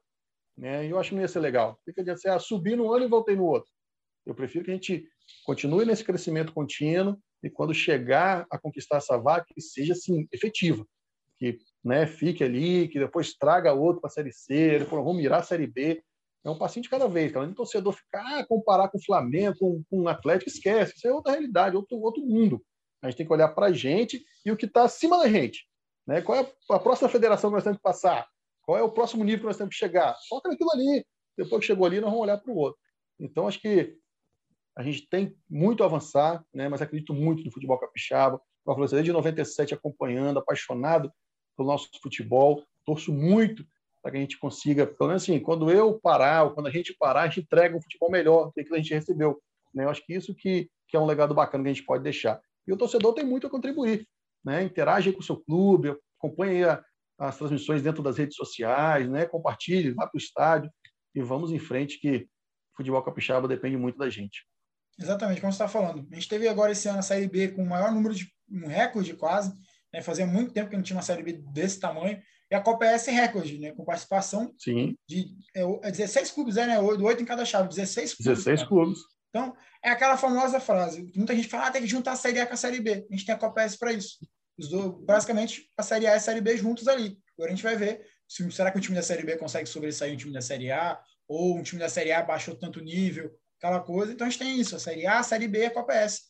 Né? E eu acho que não ia ser legal. Fica adianta você ah, subir no ano e voltei no outro. Eu prefiro que a gente continue nesse crescimento contínuo e quando chegar a conquistar essa vaga, que seja assim, efetiva. Que né, fique ali, que depois traga outro para a Série C, depois vamos mirar a Série B. É um passinho de cada vez, cara. Nem torcedor ficar ah, comparar com o Flamengo, com, com o Atlético, esquece. Isso é outra realidade, outro, outro mundo. A gente tem que olhar para a gente e o que está acima da gente. Né? Qual é a próxima federação que nós temos que passar? Qual é o próximo nível que nós temos que chegar? Foca naquilo ali. Depois que chegou ali, nós vamos olhar para o outro. Então, acho que a gente tem muito a avançar, né? mas acredito muito no futebol capixaba. Como eu falei, desde 97 acompanhando, apaixonado pelo nosso futebol. Torço muito para que a gente consiga, pelo menos assim, quando eu parar, ou quando a gente parar, a gente entrega um futebol melhor do que a gente recebeu. Né? Eu acho que isso que, que é um legado bacana que a gente pode deixar. E o torcedor tem muito a contribuir. Né? Interage com o seu clube, acompanhe as transmissões dentro das redes sociais, né? compartilhe, vá para o estádio e vamos em frente que o futebol capixaba depende muito da gente. Exatamente, como você está falando. A gente teve agora esse ano a Série B com o maior número de um recorde quase. Né? Fazia muito tempo que não tinha uma Série B desse tamanho. E a Copa é esse recorde, né? com participação Sim. de é, 16 é clubes, é, né? 8 em cada chave, 16 clubes. 16 cara. clubes. Então, é aquela famosa frase. Muita gente fala, ah, tem que juntar a Série A com a Série B. A gente tem a Copa S para isso. Dois, basicamente, a Série A e a Série B juntos ali. Agora a gente vai ver se, será que o time da Série B consegue sobressair um time da Série A, ou um time da Série A baixou tanto nível, aquela coisa. Então a gente tem isso, a Série A, a Série B e a Copa S.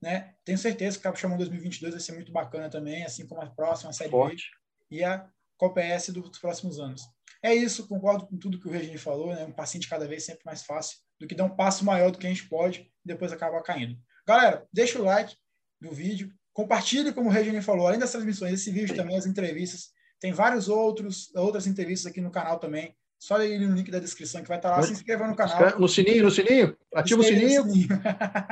Né? Tenho certeza que o Capixabão 2022 vai ser muito bacana também, assim como a próxima a Série Forte. B e a Copa S dos próximos anos. É isso, concordo com tudo que o Regine falou, né? Um passinho de cada vez sempre mais fácil do que dar um passo maior do que a gente pode e depois acaba caindo. Galera, deixa o like do vídeo, compartilhe, como o Regine falou, além das transmissões, esse vídeo também, as entrevistas. Tem vários outros, outras entrevistas aqui no canal também. Só ir no link da descrição que vai estar lá. Se inscreva no canal. No sininho, no sininho. Ativa o sininho. sininho.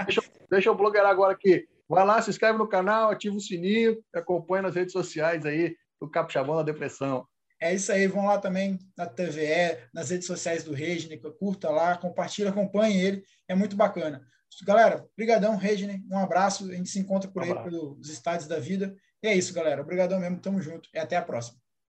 deixa, [LAUGHS] deixa eu bloguear agora aqui. Vai lá, se inscreve no canal, ativa o sininho, acompanha nas redes sociais aí do Capixabão da Depressão. É isso aí, vão lá também na TVE, nas redes sociais do Regne, curta lá, compartilha, acompanhe ele, é muito bacana. Galera, brigadão, Regne, um abraço, a gente se encontra por um aí pelos estádios da vida. E é isso, galera, obrigadão mesmo, tamo junto e até a próxima.